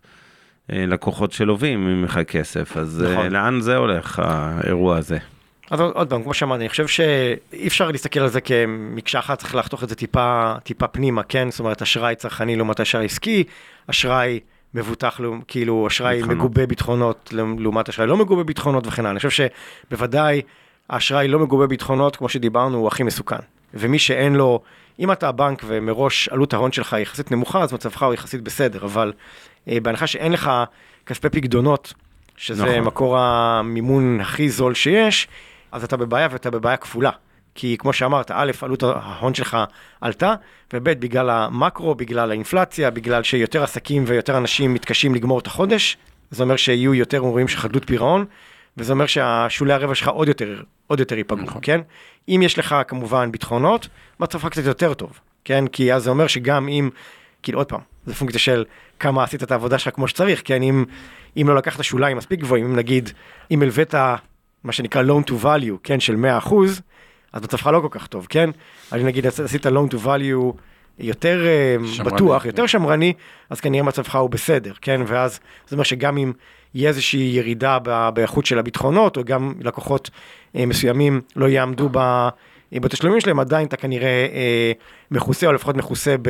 אה, לקוחות שלווים ממך כסף, אז אה, נכון. לאן זה הולך, האירוע הזה? אז עוד פעם, כמו שאמרתי, אני חושב שאי אפשר להסתכל על זה כמקשה אחת, צריך לחתוך את זה טיפה, טיפה פנימה, כן? זאת אומרת, אשראי צרכני לעומת אשראי עסקי, אשראי מבוטח, לעומת- כאילו, אשראי ביטחונות. מגובה ביטחונות לעומת אשראי לא מגובה ביטחונות וכן הלאה. אני חושב שבוודאי האשראי לא מגובה ביטחונות, כמו שדיברנו, הוא הכי מסוכן. ומי שאין לו, אם אתה הבנק ומראש עלות ההון שלך יחסית נמוכה, אז מצבך הוא יחסית בסדר, אבל בהנחה שאין לך כספי פקדונות, שזה נכון. נכון. מקור המימון הכי זול שיש, אז אתה בבעיה ואתה בבעיה כפולה. כי כמו שאמרת, א', עלות ההון שלך עלתה, וב', בגלל המקרו, בגלל האינפלציה, בגלל שיותר עסקים ויותר אנשים מתקשים לגמור את החודש, זה אומר שיהיו יותר אירועים של חדלות פירעון, וזה אומר שהשולי הרווח שלך עוד יותר, עוד יותר ייפגעו, נכון. כן? אם יש לך כמובן ביטחונות, מצבך קצת יותר טוב, כן? כי אז זה אומר שגם אם, כאילו עוד פעם, זה פונקציה של כמה עשית את העבודה שלך כמו שצריך, כן? אם, אם לא לקחת שוליים מספיק גבוהים, אם נגיד, אם הלווית מה שנקרא loan to value, כן? של 100%, אז מצבך לא כל כך טוב, כן? אם נגיד עשית loan to value יותר אה, שמרני, בטוח, כן. יותר שמרני, אז כנראה מצבך הוא בסדר, כן? ואז זה אומר שגם אם יהיה איזושהי ירידה באיכות של הביטחונות, או גם לקוחות אה, מסוימים לא יעמדו ב, בתשלומים שלהם עדיין אתה כנראה אה, מכוסה, או לפחות מכוסה ב,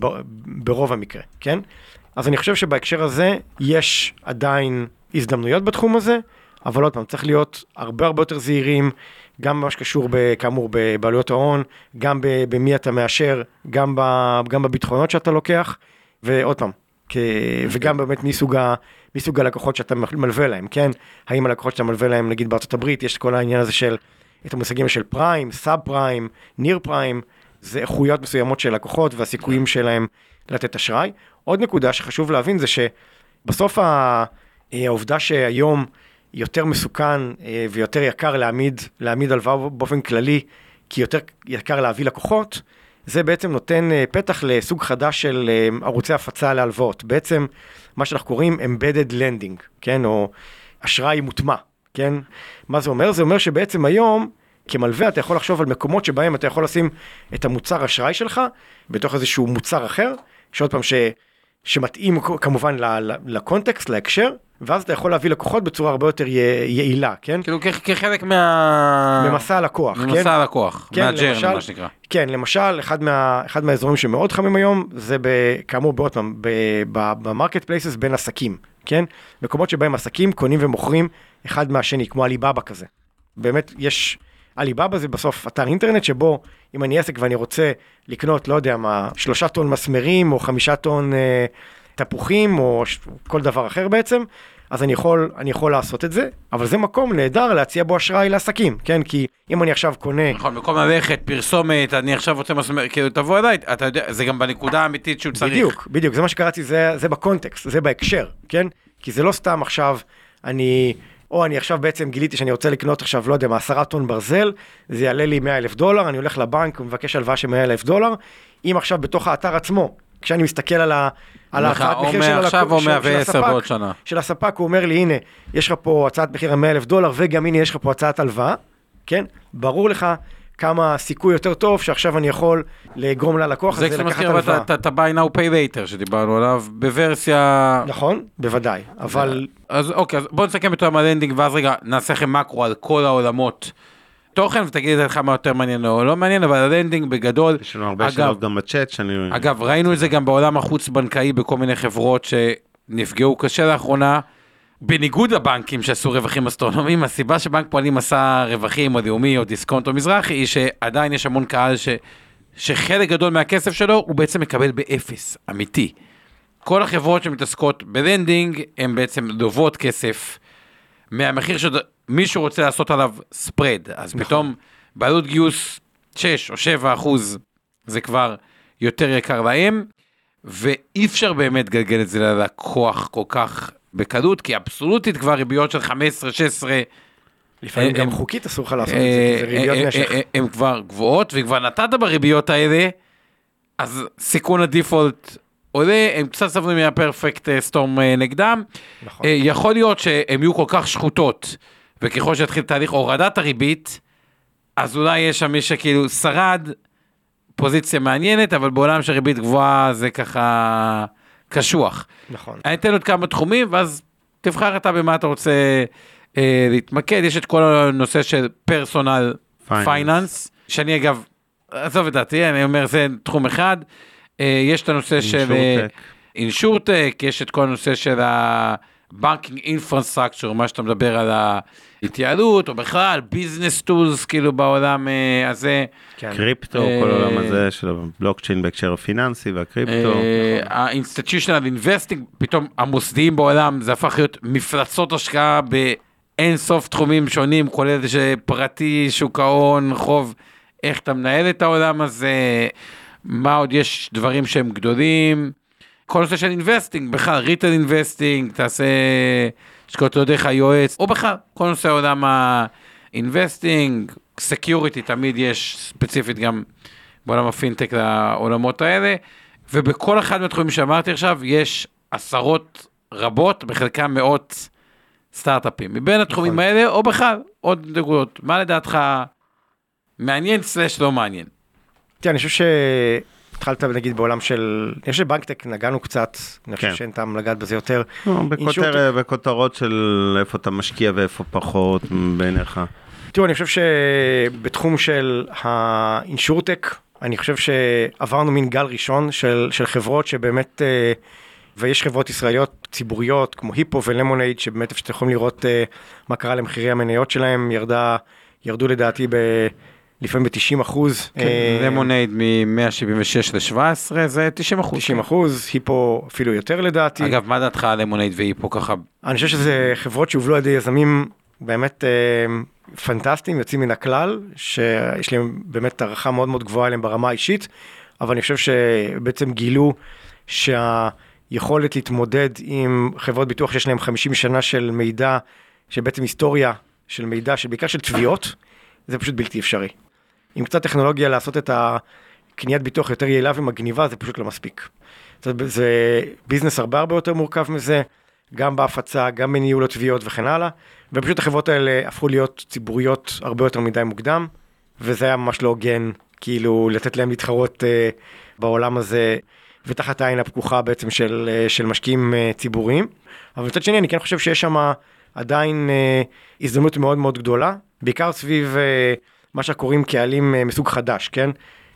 ב, ברוב המקרה, כן? אז אני חושב שבהקשר הזה יש עדיין הזדמנויות בתחום הזה, אבל עוד פעם, צריך להיות הרבה הרבה יותר זהירים, גם במה שקשור ב, כאמור בבעלויות ההון, גם ב, במי אתה מאשר, גם, ב, גם בביטחונות שאתה לוקח, ועוד פעם, כ... וגם באמת מסוג, ה... מסוג הלקוחות שאתה מלווה להם, כן? האם הלקוחות שאתה מלווה להם, נגיד בארצות הברית, יש את כל העניין הזה של, את המושגים של פריים, סאב פריים, ניר פריים, זה איכויות מסוימות של לקוחות והסיכויים שלהם לתת אשראי. עוד נקודה שחשוב להבין זה שבסוף ה... העובדה שהיום יותר מסוכן אה, ויותר יקר להעמיד, להעמיד הלוואה באופן כללי, כי יותר יקר להביא לקוחות, זה בעצם נותן אה, פתח לסוג חדש של אה, ערוצי הפצה להלוואות. בעצם מה שאנחנו קוראים embedded lending, כן, או אשראי מוטמע, כן? מה זה אומר? זה אומר שבעצם היום, כמלווה אתה יכול לחשוב על מקומות שבהם אתה יכול לשים את המוצר אשראי שלך בתוך איזשהו מוצר אחר, שעוד פעם, ש... שמתאים כמובן ל context, להקשר, ואז אתה יכול להביא לקוחות בצורה הרבה יותר יעילה, כן? כאילו כחלק מה... ממסע הלקוח, כן? ממסע הלקוח, כן, למשל- מה שנקרא. כן, למשל, אחד, מה, אחד מהאזורים שמאוד חמים היום, זה ב, כאמור, בעוד פעם, ב marketplaces בין עסקים, כן? מקומות שבהם עסקים קונים ומוכרים אחד מהשני, כמו עליבאבא כזה. באמת, יש... עליבאבא זה בסוף אתר אינטרנט שבו אם אני עסק ואני רוצה לקנות, לא יודע מה, שלושה טון מסמרים או חמישה טון אה, תפוחים או ש... כל דבר אחר בעצם, אז אני יכול, אני יכול לעשות את זה, אבל זה מקום נהדר להציע בו אשראי לעסקים, כן? כי אם אני עכשיו קונה... נכון, במקום ללכת, פרסומת, אני עכשיו רוצה מסמר, כאילו תבוא אליי, אתה יודע, זה גם בנקודה האמיתית שהוא צריך. בדיוק, בדיוק, זה מה שקראתי, זה, זה בקונטקסט, זה בהקשר, כן? כי זה לא סתם עכשיו, אני, או אני עכשיו בעצם גיליתי שאני רוצה לקנות עכשיו, לא יודע מה, עשרה טון ברזל, זה יעלה לי 100 אלף דולר, אני הולך לבנק ומבקש הלוואה של 100 אלף דולר, אם עכשיו בתוך האתר עצמו, כשאני מסתכל על, ה, על ההצעת מחיר של, הלקוח- או של, של 110 הספק, בעוד שנה. של הספק, הוא אומר לי, הנה, יש לך פה הצעת מחיר ה-100 אלף דולר, וגם הנה יש לך פה הצעת הלוואה, כן? ברור לך כמה סיכוי יותר טוב שעכשיו אני יכול לגרום ללקוח זה הזה לקחת מזכיר אבל הלוואה. את- את ה-buy now pay later שדיברנו עליו, בוורסיה... נכון, בוודאי, אבל אז אוקיי, אז בוא נסכם יותר מה lending, ואז רגע נעשה לכם מקרו על כל העולמות תוכן, ותגיד לך מה יותר מעניין או לא מעניין, אבל ה lending בגדול, יש לנו הרבה אגב- שאלות גם בצ'אט שאני... אגב, ראינו את זה גם בעולם החוץ-בנקאי בכל מיני חברות שנפגעו קשה לאחרונה. בניגוד לבנקים שעשו רווחים אסטרונומיים, הסיבה שבנק פועלים עשה רווחים או לאומי או דיסקונט או מזרחי, היא שעדיין יש המון קהל ש... שחלק גדול מהכסף שלו הוא בעצם מקבל באפס, אמיתי. כל החברות שמתעסקות ב lending, הן בעצם לוות כסף מהמחיר שמישהו רוצה לעשות עליו spread. אז נכון. פתאום בעלות גיוס 6 או 7 אחוז, זה כבר יותר יקר להם, ואי אפשר באמת לגלגל את זה ללקוח כל כך בקלות, כי אבסולוטית כבר ריביות של 15-16, לפעמים אה, גם אה, חוקית אסור לך לעשות את זה, כי זה ריביות אה, נשך. אה, אה, הן כבר גבוהות, וכבר נתת בריביות האלה, אז סיכון הדיפולט עולה, הם קצת סבלו מהפרפקט אה, סטורם אה, נגדם. נכון. אה, יכול להיות שהן יהיו כל כך שחוטות, וככל שיתחיל תהליך הורדת הריבית, אז אולי יש שם מי שכאילו שרד, פוזיציה מעניינת, אבל בעולם של ריבית גבוהה זה ככה קשוח. נכון. אני אתן עוד כמה תחומים, ואז תבחר אתה במה אתה רוצה אה, להתמקד. יש את כל הנושא של personal finance. finance, שאני אגב, עזוב את דעתי, אני אומר זה תחום אחד. אה, יש את הנושא של insurtech. insurtech, יש את כל הנושא של ה banking infrastructure, מה שאתה מדבר על ההתייעלות, או בכלל business tools, כאילו בעולם אה, הזה. כן. קריפטו, אה, כל העולם הזה של הבלוקצ'יין בהקשר הפיננסי והקריפטו. אה, ה-institutional investing, פתאום המוסדיים בעולם, זה הפך להיות מפלצות השקעה באין סוף תחומים שונים, כולל שפרטי, שוק ההון, חוב, איך אתה מנהל את העולם הזה, מה עוד יש דברים שהם גדולים. כל נושא של investing, בכלל retail investing, תעשה השקעות לא דרך היועץ, או בכלל, כל נושא העולם ה investing, security תמיד יש ספציפית גם בעולם הפינטק לעולמות האלה, ובכל אחד מהתחומים שאמרתי עכשיו יש עשרות רבות, בחלקם מאות סטארט-אפים. מבין התחומים נכון. האלה, או בכלל, עוד נקודות, מה לדעתך מעניין סלש לא מעניין? תראה, אני חושב התחלת נגיד בעולם של, אני חושב שבנקטק נגענו קצת, אני חושב כן. שאין טעם לגעת בזה יותר. לא, בכותר- בכותרות של איפה אתה משקיע ואיפה פחות בעיניך. תראו, אני חושב שבתחום של האינשורטק, אני חושב שעברנו מין גל ראשון של, של חברות שבאמת, אה, ויש חברות ישראליות ציבוריות כמו היפו ולמונייד, שבאמת שאתם יכולים לראות אה, מה קרה למחירי המניות שלהם, ירדה, ירדו לדעתי ב... לפעמים ב-90 אחוז. כן, למונייד מ-176 ל-17 זה 90 אחוז. 90 אחוז, היפו אפילו יותר לדעתי. אגב, מה דעתך על למונייד והיפו ככה? אני חושב שזה חברות שהובלו על ידי יזמים באמת אה, פנטסטיים, יוצאים מן הכלל, שיש להם באמת הערכה מאוד מאוד גבוהה אליהם ברמה האישית, אבל אני חושב שבעצם גילו שהיכולת להתמודד עם חברות ביטוח שיש להם 50 שנה של מידע, שבעצם היסטוריה של מידע, שבעיקר של תביעות, זה פשוט בלתי אפשרי. עם קצת טכנולוגיה לעשות את הקניית ביטוח יותר יעילה ומגניבה, זה פשוט לא מספיק. זה, זה ביזנס הרבה הרבה יותר מורכב מזה, גם בהפצה, גם בניהול התביעות וכן הלאה, ופשוט החברות האלה הפכו להיות ציבוריות הרבה יותר מדי מוקדם, וזה היה ממש לא הוגן, כאילו, לתת להם להתחרות אה, בעולם הזה, ותחת העין הפקוחה בעצם של, אה, של משקיעים אה, ציבוריים. אבל מצד שני, אני כן חושב שיש שם עדיין אה, הזדמנות מאוד מאוד גדולה, בעיקר סביב מה שקוראים קהלים אה, מסוג חדש, כן?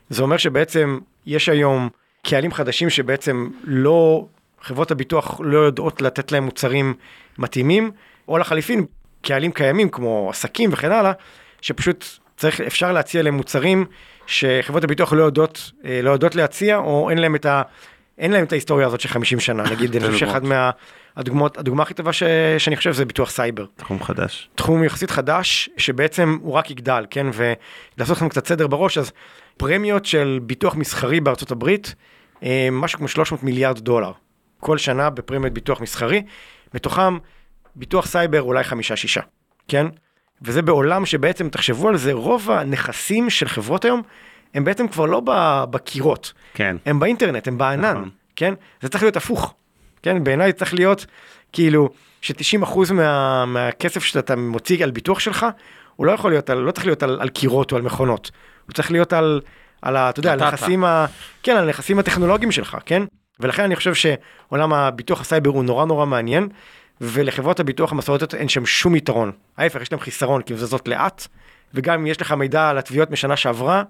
זה אומר שבעצם יש היום קהלים חדשים שבעצם לא, חברות הביטוח לא יודעות לתת להם מוצרים מתאימים, או לחליפין, קהלים קיימים כמו עסקים וכן הלאה, שפשוט צריך, אפשר להציע להם מוצרים שחברות הביטוח לא יודעות, אה, לא יודעות להציע, או אין להם את ה... אין להם את ההיסטוריה הזאת של 50 שנה, נגיד, אני חושב שאחד מהדוגמאות, הדוגמה הכי טובה ש, שאני חושב זה ביטוח סייבר. תחום חדש. תחום יחסית חדש, שבעצם הוא רק יגדל, כן? ולעשות לכם קצת סדר בראש, אז פרמיות של ביטוח מסחרי בארצות הברית, אה, משהו כמו 300 מיליארד דולר. כל שנה בפרמיית ביטוח מסחרי, מתוכם ביטוח סייבר אולי חמישה-שישה, כן? וזה בעולם שבעצם, תחשבו על זה, רוב הנכסים של חברות היום, הם בעצם כבר לא בקירות, כן. הם באינטרנט, הם בענן, נכון. כן? זה צריך להיות הפוך, כן? בעיניי צריך להיות, כאילו, ש-90% מה, מהכסף שאתה מוציא על ביטוח שלך, הוא לא יכול להיות, על, לא צריך להיות על, על קירות או על מכונות, הוא צריך להיות על, על ה, אתה יודע, על data. הנכסים, ה, כן, על הנכסים הטכנולוגיים שלך, כן? ולכן אני חושב שעולם הביטוח הסייבר הוא נורא נורא מעניין, ולחברות הביטוח המסורתיות אין שם שום יתרון. ההפך, יש להם חיסרון, כי הן זזות לאט, וגם אם יש לך מידע על התביעות משנה שעברה,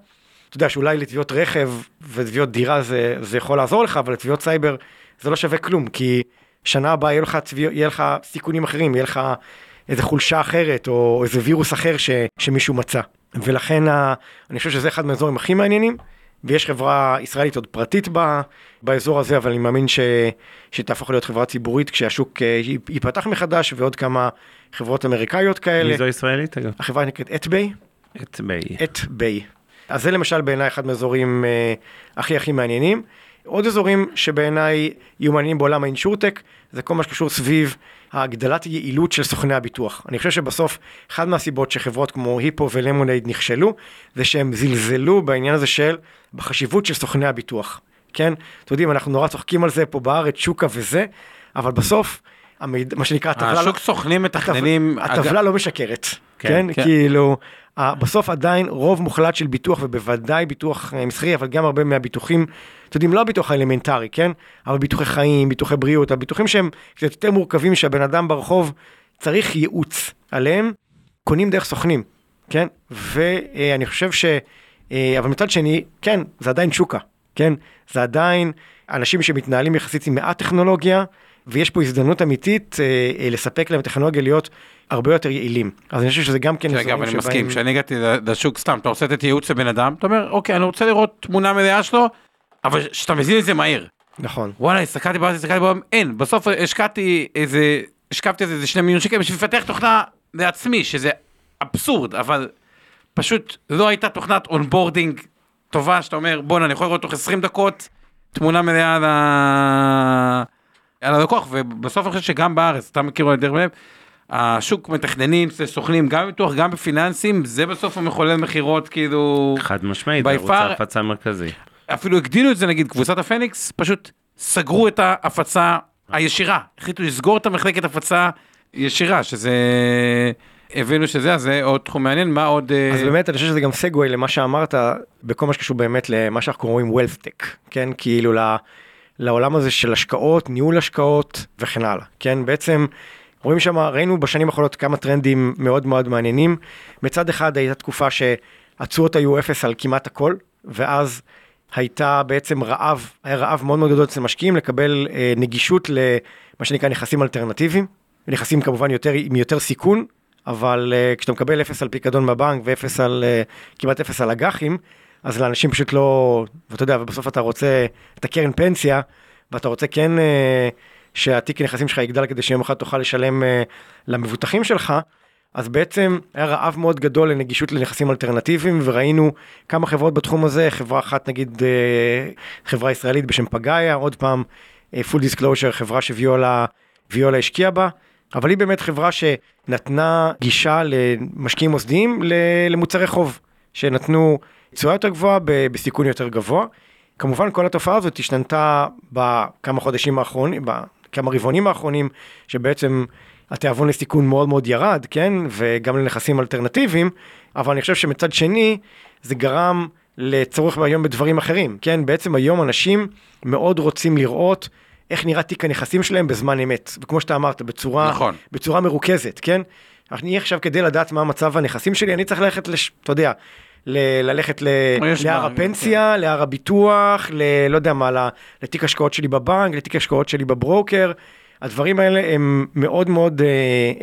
אתה יודע שאולי לתביעות רכב ותביעות דירה זה, זה יכול לעזור לך, אבל לתביעות סייבר זה לא שווה כלום, כי שנה הבאה יהיה לך, צביע, יהיה לך סיכונים אחרים, יהיה לך איזה חולשה אחרת, או איזה וירוס אחר ש, שמישהו מצא. ולכן ה, אני חושב שזה אחד מהאזורים הכי מעניינים, ויש חברה ישראלית עוד פרטית ב, באזור הזה, אבל אני מאמין ש, שתהפוך להיות חברה ציבורית כשהשוק אה, ייפתח מחדש, ועוד כמה חברות אמריקאיות כאלה. מי זו ישראלית אגב? החברה נקראת אתביי. את ביי. אז זה למשל בעיניי אחד מהאזורים אה, הכי הכי מעניינים. עוד אזורים שבעיניי יהיו מעניינים בעולם האינשורטק, זה כל מה שקשור סביב הגדלת היעילות של סוכני הביטוח. אני חושב שבסוף, אחת מהסיבות שחברות כמו היפו ולמונייד נכשלו, זה שהם זלזלו בעניין הזה של, בחשיבות של סוכני הביטוח. כן? אתם יודעים, אנחנו נורא צוחקים על זה פה בארץ, שוקה וזה, אבל בסוף, המידע, מה שנקרא, הטבלה... לא- השוק סוכנים מתכננים... הטבלה לא משקרת, כן, כן? כן. כאילו, בסוף עדיין רוב מוחלט של ביטוח, ובוודאי ביטוח אה, מסחרי, אבל גם הרבה מהביטוחים, אתם יודעים, לא הביטוח האלמנטרי, כן? אבל ביטוחי חיים, ביטוחי בריאות, הביטוחים שהם קצת יותר מורכבים, שהבן אדם ברחוב צריך ייעוץ עליהם, קונים דרך סוכנים, כן? ואני חושב ש... אה, אבל מצד שני, כן, זה עדיין שוקה, כן? זה עדיין אנשים שמתנהלים יחסית עם מעט טכנולוגיה, ויש פה הזדמנות אמיתית אה, אה, לספק להם טכנולוגיה להיות הרבה יותר יעילים. אז אני חושב שזה גם כן כן, אגב, אני שבהם- מסכים, כשאני הגעתי לשוק סתם, אתה רוצה לתת ייעוץ לבן אדם, אתה אומר, אוקיי, אני רוצה לראות תמונה מלאה שלו, אבל שאתה מזין את זה מהר. נכון. וואלה, הסתכלתי בעולם, הסתכלתי בעולם, אין, בסוף השקעתי איזה, השקעתי איזה שני מיליון שקל בשביל לפתח תוכנה לעצמי, שזה אבסורד, אבל פשוט לא הייתה תוכנת onboarding טובה, שאתה אומר, בואנה, אני יכול לראות תוך 20 דקות תמונה מלאה על, ה... על הלקוח, ובסוף אני חושב שגם בארץ, אתה מכיר את דרך השוק מתכננים, זה סוכנים, גם בביטוח, גם בפיננסים, זה בסוף המחולל מכירות, כאילו... חד משמעית, by ערוץ ההפצה המרכזי. אפילו הגדילו את זה נגיד קבוצת הפניקס פשוט סגרו את ההפצה הישירה החליטו לסגור את המחלקת הפצה ישירה שזה הבינו שזה, אז זה עוד תחום מעניין, מה עוד... אה, אז באמת אני חושב שזה גם סגווי למה שאמרת בכל מה שקשור באמת למה שאנחנו קוראים wealth tech, כן? כאילו ל- לעולם הזה של השקעות, ניהול השקעות וכן הלאה, כן? בעצם רואים שם, ראינו בשנים האחרונות כמה טרנדים מאוד מאוד מעניינים. מצד אחד הייתה תקופה שהתשואות היו אפס על כמעט הכל, ואז הייתה בעצם רעב, היה רעב מאוד מאוד גדול אצל משקיעים לקבל אה, נגישות למה שנקרא נכסים אלטרנטיביים, נכסים כמובן יותר, עם יותר סיכון, אבל uh, כשאתה מקבל אפס על פיקדון בבנק ואפס על, uh, כמעט אפס על אג"חים, אז לאנשים פשוט לא, ואתה יודע, ובסוף אתה רוצה את הקרן פנסיה, ואתה רוצה כן uh, שהתיק הנכסים שלך יגדל כדי שיום אחד תוכל לשלם uh, למבוטחים שלך, אז בעצם היה רעב מאוד גדול לנגישות לנכסים אלטרנטיביים, וראינו כמה חברות בתחום הזה, חברה אחת נגיד, uh, חברה ישראלית בשם פגאיה, עוד פעם, full disclosure, חברה שוויולה ויולה השקיעה בה. אבל היא באמת חברה שנתנה גישה למשקיעים מוסדיים למוצרי חוב, שנתנו תשואה יותר גבוהה בסיכון יותר גבוה. כמובן כל התופעה הזאת השתנתה בכמה חודשים האחרונים, בכמה רבעונים האחרונים, שבעצם התיאבון לסיכון מאוד מאוד ירד, כן, וגם לנכסים אלטרנטיביים, אבל אני חושב שמצד שני זה גרם לצורך היום בדברים אחרים, כן, בעצם היום אנשים מאוד רוצים לראות איך נראה תיק הנכסים שלהם בזמן אמת, וכמו שאתה אמרת, בצורה, נכון. בצורה מרוכזת, כן? אני עכשיו כדי לדעת מה מצב הנכסים שלי, אני צריך ללכת, לש, אתה יודע, ל- ללכת ל- להר הפנסיה, כן. להר הביטוח, ל- לא יודע מה, לתיק השקעות שלי בבנק, לתיק השקעות שלי בברוקר. הדברים האלה הם מאוד מאוד אה,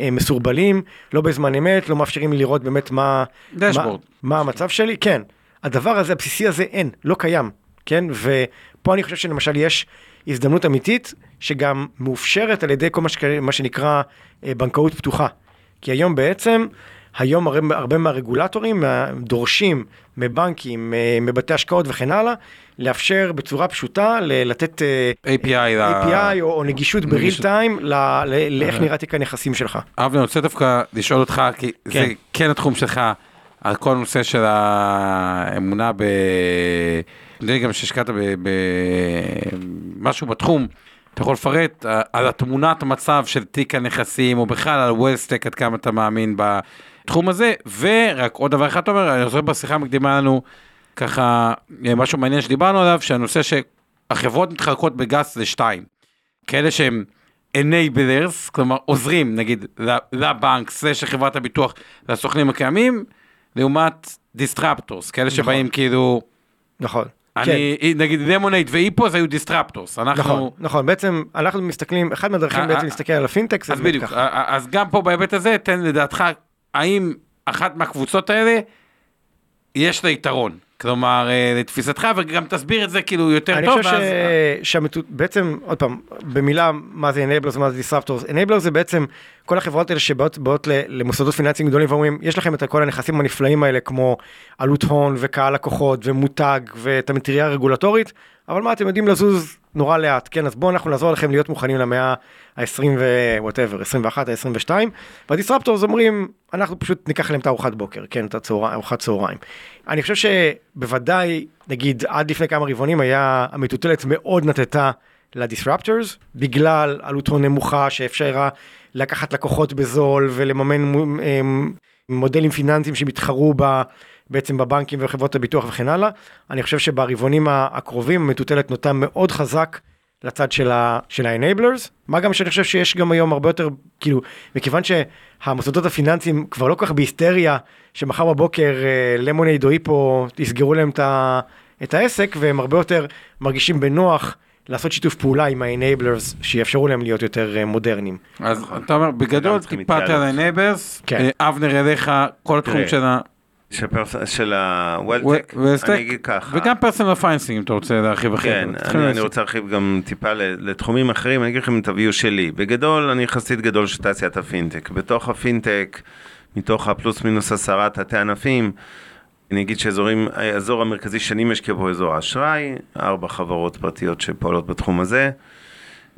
אה, מסורבלים, לא בזמן אמת, לא מאפשרים לי לראות באמת מה, מה, מה המצב שלי. כן, הדבר הזה, הבסיסי הזה, אין, לא קיים, כן? ופה אני חושב שלמשל יש הזדמנות אמיתית, שגם מאופשרת על ידי כל מה, שק... מה שנקרא אה, בנקאות פתוחה. כי היום בעצם, היום הרבה, הרבה מהרגולטורים דורשים מבנקים, אה, מבתי השקעות וכן הלאה, לאפשר בצורה פשוטה לתת אה, API, API או, או נגישות בריל טיים לאיך נראה תיק הנכסים שלך. אבי, אני רוצה דווקא לשאול אותך, כי כן. זה כן התחום שלך, על כל הנושא של האמונה ב... נדמה לי גם שהשקעת במשהו בתחום, אתה יכול לפרט אה, על התמונת המצב של תיק הנכסים, או בכלל על וולסטק, עד כמה אתה מאמין בתחום הזה, ורק עוד דבר אחד אתה אומר, אני חושב בשיחה המקדימה לנו, ככה, אה, משהו מעניין שדיברנו עליו, שהנושא שהחברות מתחלקות בגס לשתיים, כאלה שהם enablers, כלומר עוזרים נגיד לבנק, זה של חברת הביטוח, לסוכנים הקיימים, לעומת disruptors, כאלה נכון. שבאים כאילו... נכון. אני, כן. נגיד Lemonade ו Hippo זה היו disruptors, אנחנו... נכון, נכון, בעצם אנחנו מסתכלים, אחד מהדרכים אה, בעצם אה, להסתכל על הפינטק זה אז בדיוק. אז גם פה בהיבט הזה, תן לדעתך, האם אחת מהקבוצות האלה, יש לה יתרון? כלומר, אה, לתפיסתך, וגם תסביר את זה כאילו יותר אני טוב. אני חושב ש... שבעצם, עוד פעם, במילה, מה זה enablers ומה זה disruptors, enablers זה בעצם כל החברות האלה שבאות למוסדות פיננסיים גדולים ואומרים, יש לכם את כל הנכסים הנפלאים האלה, כמו עלות הון וקהל לקוחות ומותג ואת המטריה הרגולטורית, אבל מה, אתם יודעים לזוז נורא לאט, כן, אז בואו אנחנו נעזור לכם להיות מוכנים למאה ה-20 ו-whatever, 21, ה-22, והדיסרפטורס אומרים, אנחנו פשוט ניקח להם את הארוחת בוקר, כן, את ארוחת צהריים. אני חושב שבוודאי, נגיד, עד לפני כמה רבעונים היה, המטוטלת מאוד נטטה לדיסרפטורס, בגלל עלות הון נמוכה שאפשרה לקחת לקוחות בזול ולממן מודלים פיננסיים שמתחרו ב... בעצם בבנקים וחברות הביטוח וכן הלאה. אני חושב שברבעונים הקרובים המטוטלת נוטה מאוד חזק לצד של ה-enablers, מה גם שאני חושב שיש גם היום הרבה יותר, כאילו, מכיוון שהמוסדות הפיננסיים כבר לא כל כך בהיסטריה, שמחר בבוקר למונייד או היפו יסגרו להם את העסק, והם הרבה יותר מרגישים בנוח. לעשות שיתוף פעולה עם ה-enablers שיאפשרו להם להיות יותר אה, מודרניים. אז אתה אומר, בגדול טיפה על ה-enablers, כן. אה, אבנר אליך, כל התחום של ה... של ה-wealthtech, אני אגיד ככה. וגם personal financing אם אתה רוצה להרחיב אחרי כן, אני רוצה להרחיב גם טיפה לתחומים אחרים, אני אגיד לכם את ה view שלי. בגדול, אני חסיד גדול של תעשיית הפינטק. בתוך הפינטק, מתוך הפלוס מינוס עשרה תתי ענפים, אני אגיד שהאזור המרכזי שאני משקיע בו אזור האשראי, ארבע חברות פרטיות שפועלות בתחום הזה.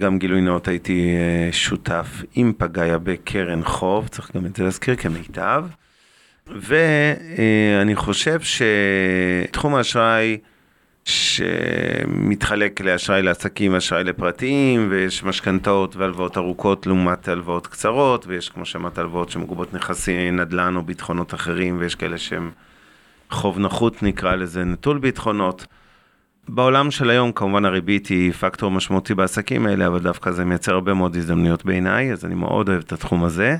גם גילוי נאות הייתי אה, שותף עם פגאיה בקרן חוב, צריך גם את זה להזכיר כמיטב. ואני חושב שתחום האשראי שמתחלק לאשראי לעסקים ואשראי לפרטיים, ויש משכנתאות והלוואות ארוכות לעומת הלוואות קצרות, ויש כמו שאמרת הלוואות שמגובות נכסי נדל"ן או ביטחונות אחרים, ויש כאלה שהם חוב נחות נקרא לזה, נטול ביטחונות. בעולם של היום כמובן הריבית היא פקטור משמעותי בעסקים האלה, אבל דווקא זה מייצר הרבה מאוד הזדמנויות בעיניי, אז אני מאוד אוהב את התחום הזה.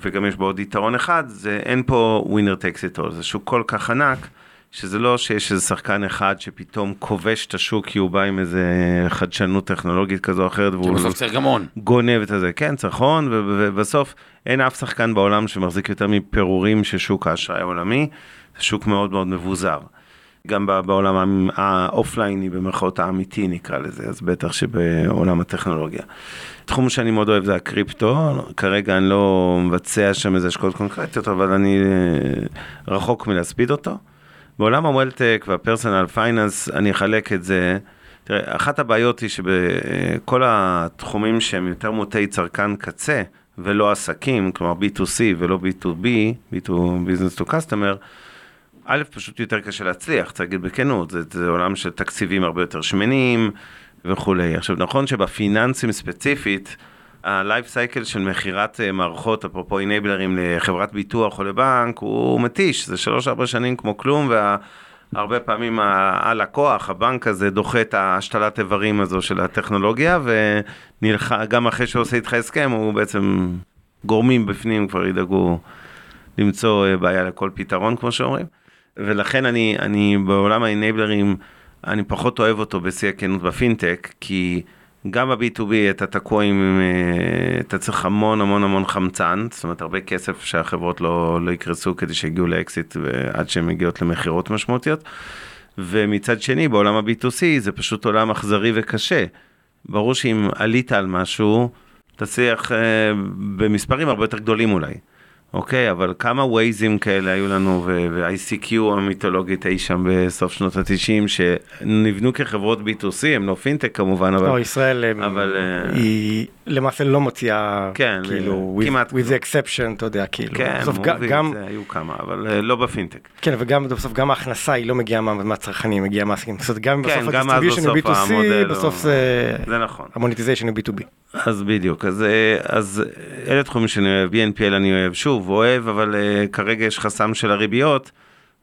וגם יש בו עוד יתרון אחד, זה אין פה ווינר טקס איתו, זה שוק כל כך ענק, שזה לא שיש איזה שחקן אחד שפתאום כובש את השוק כי הוא בא עם איזה חדשנות טכנולוגית כזו או אחרת, והוא בסוף צריך גם הון. גונב את הזה, כן, צריך הון, ובסוף אין אף שחקן בעולם שמחזיק יותר מפירורים של שוק האשראי העולמי, שוק מאוד מאוד מבוזר. גם בעולם האופלייני, במרכאות האמיתי נקרא לזה, אז בטח שבעולם הטכנולוגיה. תחום שאני מאוד אוהב זה הקריפטו, כרגע אני לא מבצע שם איזה השקעות קונקרטיות, אבל אני אה, רחוק מלהספיד אותו. בעולם ה wealthtech וה personal finance, אני אחלק את זה. תראה, אחת הבעיות היא שבכל התחומים שהם יותר מוטי צרכן קצה, ולא עסקים, כלומר B2C ולא B2B, B2 Business to Customer, א', פשוט יותר קשה להצליח, צריך להגיד בכנות, זה, זה עולם של תקציבים הרבה יותר שמנים וכולי. עכשיו, נכון שבפיננסים ספציפית, ה-life cycle של מכירת אה, מערכות, אפרופו אינבלרים לחברת ביטוח או לבנק, הוא מתיש, זה 3-4 שנים כמו כלום, והרבה פעמים הלקוח, הבנק הזה, דוחה את ההשתלת איברים הזו של הטכנולוגיה, וגם אחרי שהוא עושה איתך הסכם, הוא בעצם, גורמים בפנים כבר ידאגו למצוא אה, בעיה לכל פתרון, כמו שאומרים. ולכן אני, אני בעולם האינבלרים, אני פחות אוהב אותו בשיא הכנות בפינטק, כי גם ב-B2B אתה תקוע עם, אה, אתה צריך המון המון המון חמצן, זאת אומרת הרבה כסף שהחברות לא, לא יקרסו כדי שיגיעו לאקזיט עד שהן מגיעות למכירות משמעותיות. ומצד שני בעולם ה-B2C זה פשוט עולם אכזרי וקשה. ברור שאם עלית על משהו, תצליח אה, במספרים הרבה יותר גדולים אולי. אוקיי, אבל כמה ווייזים כאלה היו לנו, ו-ICQ המיתולוגית אי שם בסוף שנות ה-90, שנבנו כחברות B2C, הם לא פינטק כמובן, אבל... לא, ישראל אבל, אה, היא למעשה לא מוציאה, כן, כאילו, אה, with- כמעט with the exception, אתה יודע, כאילו. כן, מוביל, גם, זה היו כמה, אבל אה, לא בפינטק. כן, וגם בסוף גם ההכנסה היא לא מגיעה מה- מהצרכנים, היא מגיעה מהעסקים. זאת אומרת, גם כן, בסוף ה distribution הוא בסוף B2C, המודל בסוף זה... זה נכון. ה monetization הוא B2B. אז בדיוק, אז, אה, אז אה, אלה תחומים שאני אוהב, BNPL אני אוהב, שוב, אוהב, אבל uh, כרגע יש חסם של הריביות,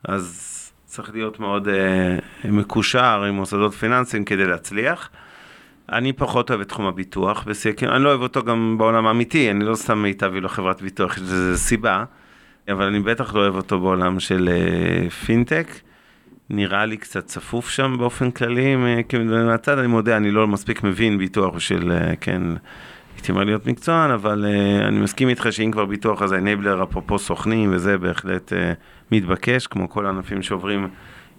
אז צריך להיות מאוד uh, מקושר עם מוסדות פיננסיים כדי להצליח. אני פחות אוהב את תחום הביטוח, הכנות, אני לא אוהב אותו גם בעולם האמיתי, אני לא סתם מיטב היא לא חברת ביטוח, יש לזה סיבה, אבל אני בטח לא אוהב אותו בעולם של uh, פינטק. נראה לי קצת צפוף שם באופן כללי, כאילו, מהצד אני מודה, אני לא מספיק מבין ביטוח בשביל, אה, כן, הייתי אומר להיות מקצוען, אבל uh, אני מסכים איתך שאם כבר ביטוח אז ה enabler אפרופו סוכנים וזה בהחלט uh, מתבקש, כמו כל הענפים שעוברים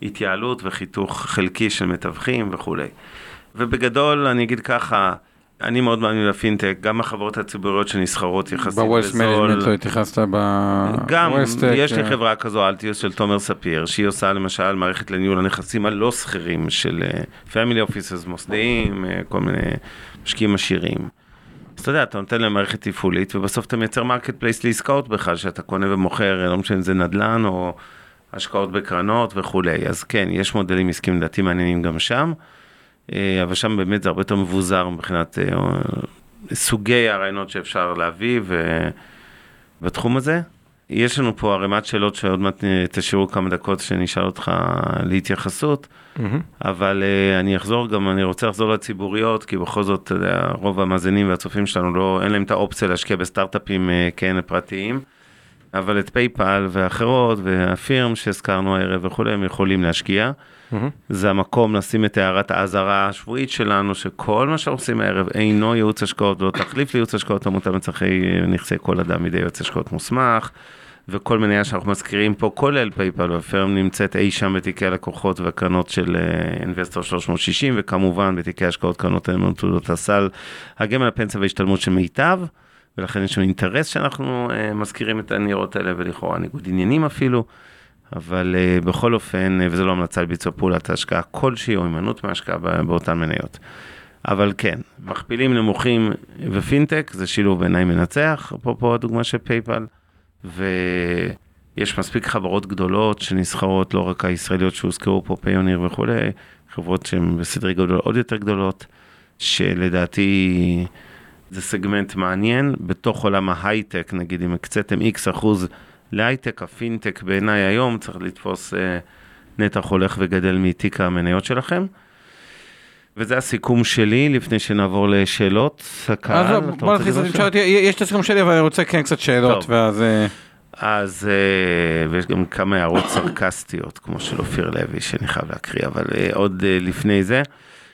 התייעלות וחיתוך חלקי של מתווכים וכולי. ובגדול אני אגיד ככה, אני מאוד מאמין לפינטק, גם החברות הציבוריות שנסחרות יחסית ב wealth management לא התייחסת ב... גם, יש לי אה, חברה כזו, אלטיוס של תומר ספיר, שהיא עושה למשל מערכת לניהול הנכסים הלא סחירים של family offices מוסדיים, כל מיני משקיעים עשירים. אתה יודע, אתה נותן להם מערכת תפעולית, ובסוף אתה מייצר marketplace לעסקאות בכלל, שאתה קונה ומוכר, לא משנה אם זה נדל"ן או השקעות בקרנות וכולי. אז כן, יש מודלים עסקיים לדעתי מעניינים גם שם, אה, אבל שם באמת זה הרבה יותר מבוזר מבחינת אה, סוגי הרעיונות שאפשר להביא, ובתחום הזה. יש לנו פה ערימת שאלות שעוד מעט אה, תשאירו כמה דקות שנשאל אותך להתייחסות, אבל uh, אני אחזור גם, אני רוצה לחזור לציבוריות, כי בכל זאת, אתה יודע, רוב המאזינים והצופים שלנו, לא, אין להם את האופציה להשקיע בסטארט-אפים uh, כן פרטיים, אבל את פייפל ואחרות, והפירם שהזכרנו הערב וכולי, הם יכולים להשקיע. זה המקום לשים את הערת האזהרה השבועית שלנו, שכל מה שאנחנו עושים הערב אינו ייעוץ השקעות ולא תחליף לייעוץ השקעות המותאם לצרכי נכסי כל אדם מידי יועץ השקעות מוסמך. וכל מניה שאנחנו מזכירים פה, כולל פייפל והפרם נמצאת אי שם בתיקי הלקוחות והקרנות של אינבסטור 360, וכמובן בתיקי השקעות קרנות הנאמנות תעודות הסל, הגמל הפנסיה וההשתלמות של מיטב, ולכן יש לנו אינטרס שאנחנו uh, מזכירים את הניירות האלה, ולכאורה ניגוד עניינים אפילו, אבל uh, בכל אופן, uh, וזו לא המלצה לביצוע פעולת ההשקעה כלשהי, או הימנעות מהשקעה באותן מניות. אבל כן, מכפילים נמוכים ופינטק זה שילוב בעיניי מנצח, אפרופו הדוגמה של פייפל. ויש מספיק חברות גדולות שנסחרות, לא רק הישראליות שהוזכרו פה, פיוניר וכולי, חברות שהן בסדרי גודל עוד יותר גדולות, שלדעתי זה סגמנט מעניין. בתוך עולם ההייטק, נגיד אם הקציתם איקס אחוז להייטק, הפינטק בעיניי היום צריך לתפוס אה, נתח הולך וגדל מתיק המניות שלכם. וזה הסיכום שלי, לפני שנעבור לשאלות. הקהל, אז אתה בוא רוצה משהו? שאלות, יש את הסיכום שלי אבל אני רוצה כן קצת שאלות טוב. ואז אה, אז, אה, ויש גם כמה הערות סרקסטיות, כמו של אופיר לוי, שאני חייב להקריא, אבל אה, עוד אה, לפני זה,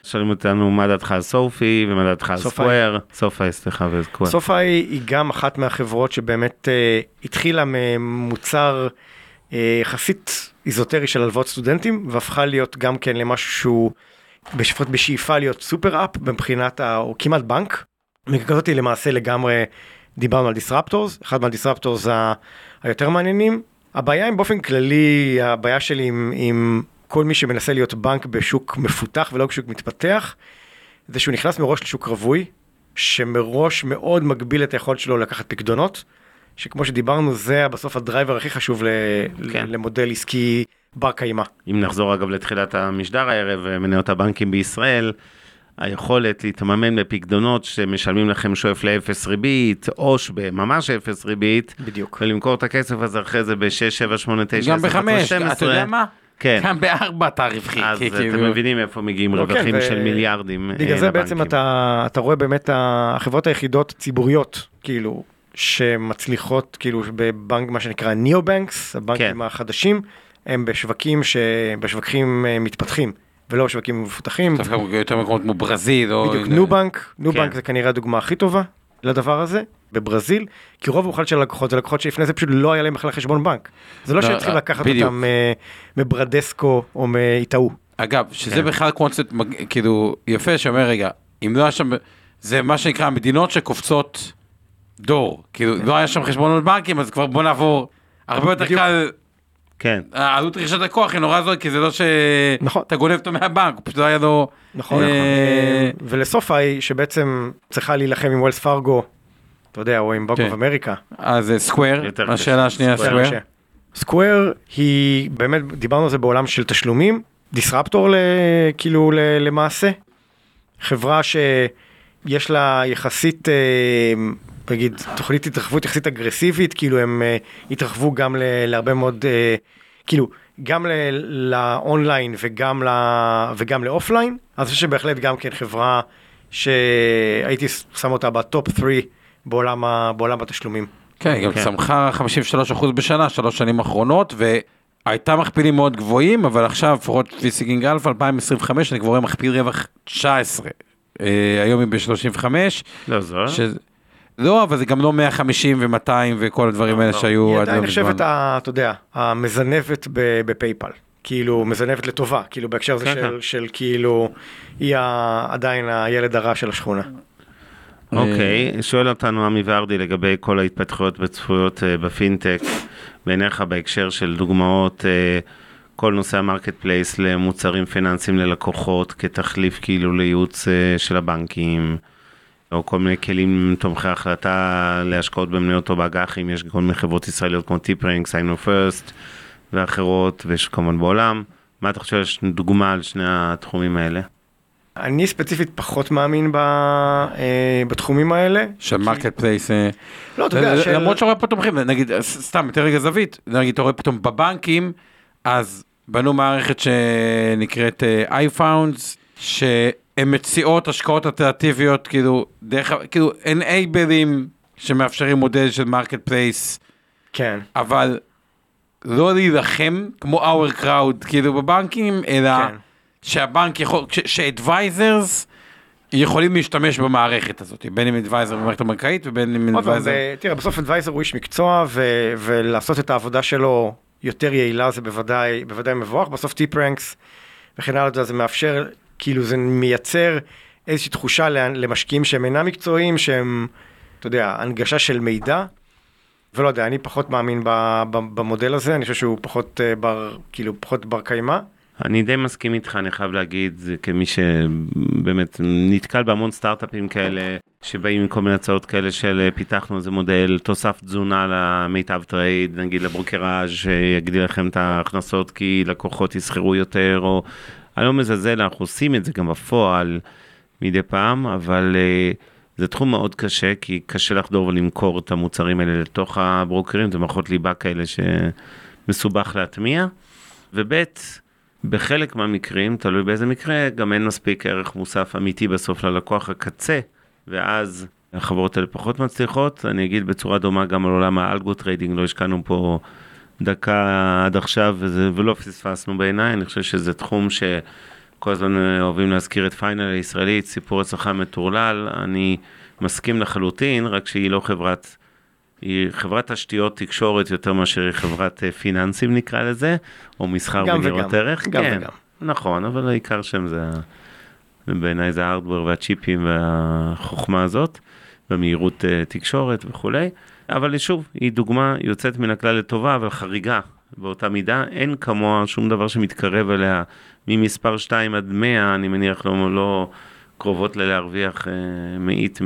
שואלים אותנו מה דעתך על סופי, ומה דעתך על סופאי. סקוויר, סופאי, סליחה, וסקוויר. סופה היא, גם אחת מהחברות שבאמת אה, התחילה ממוצר אה, יחסית איזוטרי של הלוואות סטודנטים, והפכה להיות גם כן למשהו שהוא בשפט בשאיפה להיות super app מבחינת, ה, או כמעט בנק. וככזאת היא למעשה לגמרי, דיברנו על disruptors, אחד מה disruptors ה- היותר מעניינים. הבעיה עם באופן כללי, הבעיה שלי עם, עם כל מי שמנסה להיות בנק בשוק מפותח ולא בשוק מתפתח, זה שהוא נכנס מראש לשוק רווי, שמראש מאוד מגביל את היכולת שלו לקחת פקדונות, שכמו שדיברנו זה בסוף הדרייבר הכי חשוב ל- כן. למודל עסקי בר קיימא. אם נחזור אגב לתחילת המשדר הערב, אה, מניות הבנקים בישראל, היכולת להתממן בפקדונות שמשלמים לכם שואף לאפס ריבית, או שממש אפס ריבית, בדיוק. ולמכור את הכסף הזה אחרי זה ב-6, 7, 8, 9, גם בחמש אתה יודע מה? כן. גם בארבע אתה רווחי. אז כי אתם כאילו- מבינים איפה מגיעים לא, כן, רווחים ו- של מיליארדים אה, בגלל זה בעצם לבנקים. אתה, אתה רואה באמת החברות היחידות ציבוריות, כאילו, שמצליחות, כאילו, בבנק, מה שנקרא ניאו-בנקס, הבנקים כן. החדשים, הם בשווקים, ש... בשווקים אה, מתפתחים, ולא בשווקים מפותחים. דווקא יותר מקומות כמו ברזיל או... בדיוק, ניו-בנק, ניו-בנק כן. זה כנראה הדוגמה הכי טובה לדבר הזה, בברזיל, כי רוב המוחלט של הלקוחות זה לקוחות שלפני זה פשוט לא היה להם בכלל חשבון בנק. זה לא לא, שהם צריכים אה, לקחת. אותם אה, מברדסקו או מאיטאו. אגב, שזה כן. בכלל קונספט כאילו יפה שאומר רגע, אם לא היה שם, זה מה שנקרא המדינות שקופצות דור, כאילו לא היה שם חשבונות בנקים אז כבר בוא נעבור, הרבה יותר. קל, כן, העלות רכישת הלקוח היא נורא זול כי זה לא נכון. שאתה גונב אותו מהבנק, פשוט לא היה לו, נכון, אה, נכון. ול SoFi שבעצם צריכה להילחם עם וולס פארגו, אתה יודע, או עם בנק. אוף אמריקה. אז סקוואר, יותר קשה. השאלה השנייה Square. סקוואר, סקוואר היא באמת דיברנו על זה בעולם של תשלומים disruptor ל, כאילו ל, למעשה חברה שיש לה יחסית אה, נגיד תוכנית התרחבות יחסית אגרסיבית כאילו הם אה, התרחבו גם ל, להרבה מאוד אה, כאילו גם ל, לאונליין וגם, ל, וגם לאופליין אז אני חושב שבהחלט גם כן חברה שהייתי שם אותה ב top 3 בעולם, ה, בעולם התשלומים. כן, היא גם כן. צמחה 53% בשנה, שלוש שנים אחרונות, והייתה מכפילים מאוד גבוהים, אבל עכשיו, לפחות לפי סיקינג אלפא 2025, אני כבר רואה מכפיל רווח 19. אה, היום היא ב-35. לא זו. לא, אבל זה גם לא 150 ו-200 וכל הדברים האלה לא. שהיו היא עד עדיין לא נחשבת, מזמן. ה- אתה יודע, המזנבת בפייפל. כאילו, מזנבת לטובה, כאילו בהקשר הזה כן, של, כן. של כאילו, היא עדיין הילד הרע של השכונה. אוקיי, שואל אותנו עמי ורדי לגבי כל ההתפתחויות הצפויות אה, בפינטק, בעיניך בהקשר של דוגמאות, אה, כל נושא ה marketplace למוצרים פיננסיים ללקוחות כתחליף כאילו לייעוץ אה, של הבנקים, או כל מיני כלים תומכי החלטה להשקעות במניות או באג"חים, יש כל מיני חברות ישראליות כמו TipRanks, I Know First ואחרות, ויש כמובן בעולם. מה אתה חושב, יש דוגמה על שני התחומים האלה? אני ספציפית פחות מאמין ב, אה, בתחומים האלה. של marketplace. אה, לא, אתה יודע, של... למרות שאתה רואה פה תומכים, נגיד, ס- סתם, יותר רגע זווית, נגיד, אתה רואה פתאום בבנקים, אז בנו מערכת שנקראת אה, iFunds, שהן מציעות השקעות אלטרנטיביות, כאילו, דרך, כאילו, enabler ים שמאפשרים מודל של marketplace, כן, אבל לא להילחם כמו our crowd, כאילו, בבנקים, אלא כן. שהבנק יכול, ש-advisors יכולים להשתמש במערכת הזאת, בין אם advisor במערכת הבנקאית ובין אם advisor... זה- תראה, בסוף אדוויזר הוא איש מקצוע, ו- ולעשות את העבודה שלו יותר יעילה זה בוודאי, בוודאי מבורך. בסוף טיפ רנקס וכן הלאה, זה מאפשר, כאילו זה מייצר איזושהי תחושה למשקיעים שהם אינם מקצועיים, שהם, אתה יודע, הנגשה של מידע. ולא יודע, אני פחות מאמין במודל הזה, אני חושב שהוא פחות אה, בר, כאילו, פחות בר קיימא. אני די מסכים איתך, אני חייב להגיד, כמי שבאמת נתקל בהמון סטארט-אפים כאלה, שבאים עם כל מיני הצעות כאלה של אה, פיתחנו איזה מודל, תוסף תזונה למיטב טרייד, נגיד ל brokerage שיגדיל לכם את ההכנסות כי לקוחות יסחרו יותר, או אני לא מזלזל, אנחנו עושים את זה גם בפועל מדי פעם, אבל אה, זה תחום מאוד קשה, כי קשה לחדור ולמכור את המוצרים האלה לתוך הברוקרים, זה מערכות ליבה כאלה שמסובך להטמיע. וב', בחלק מהמקרים, תלוי באיזה מקרה, גם אין מספיק ערך מוסף אמיתי בסוף ללקוח הקצה, ואז החברות האלה פחות מצליחות. אני אגיד בצורה דומה גם על עולם ה algo trading, לא השקענו פה דקה עד עכשיו וזה, ולא פספסנו בעיניי, אני חושב שזה תחום שכל הזמן אוהבים להזכיר את פיינל הישראלית, סיפור הצלחה מטורלל, אני מסכים לחלוטין, רק שהיא לא חברת, היא חברת תשתיות תקשורת יותר מאשר היא חברת אה, פיננסים נקרא לזה, או מסחר בניירות ערך. גם כן, וגם. נכון, אבל העיקר שם זה, בעיניי זה הארדוור והצ'יפים והחוכמה הזאת, במהירות אה, תקשורת וכולי. אבל שוב, היא דוגמה יוצאת מן הכלל לטובה, אבל חריגה באותה מידה. אין כמוה שום דבר שמתקרב אליה ממספר 2 עד 100, אני מניח לא, לא קרובות ללהרוויח אה, מאית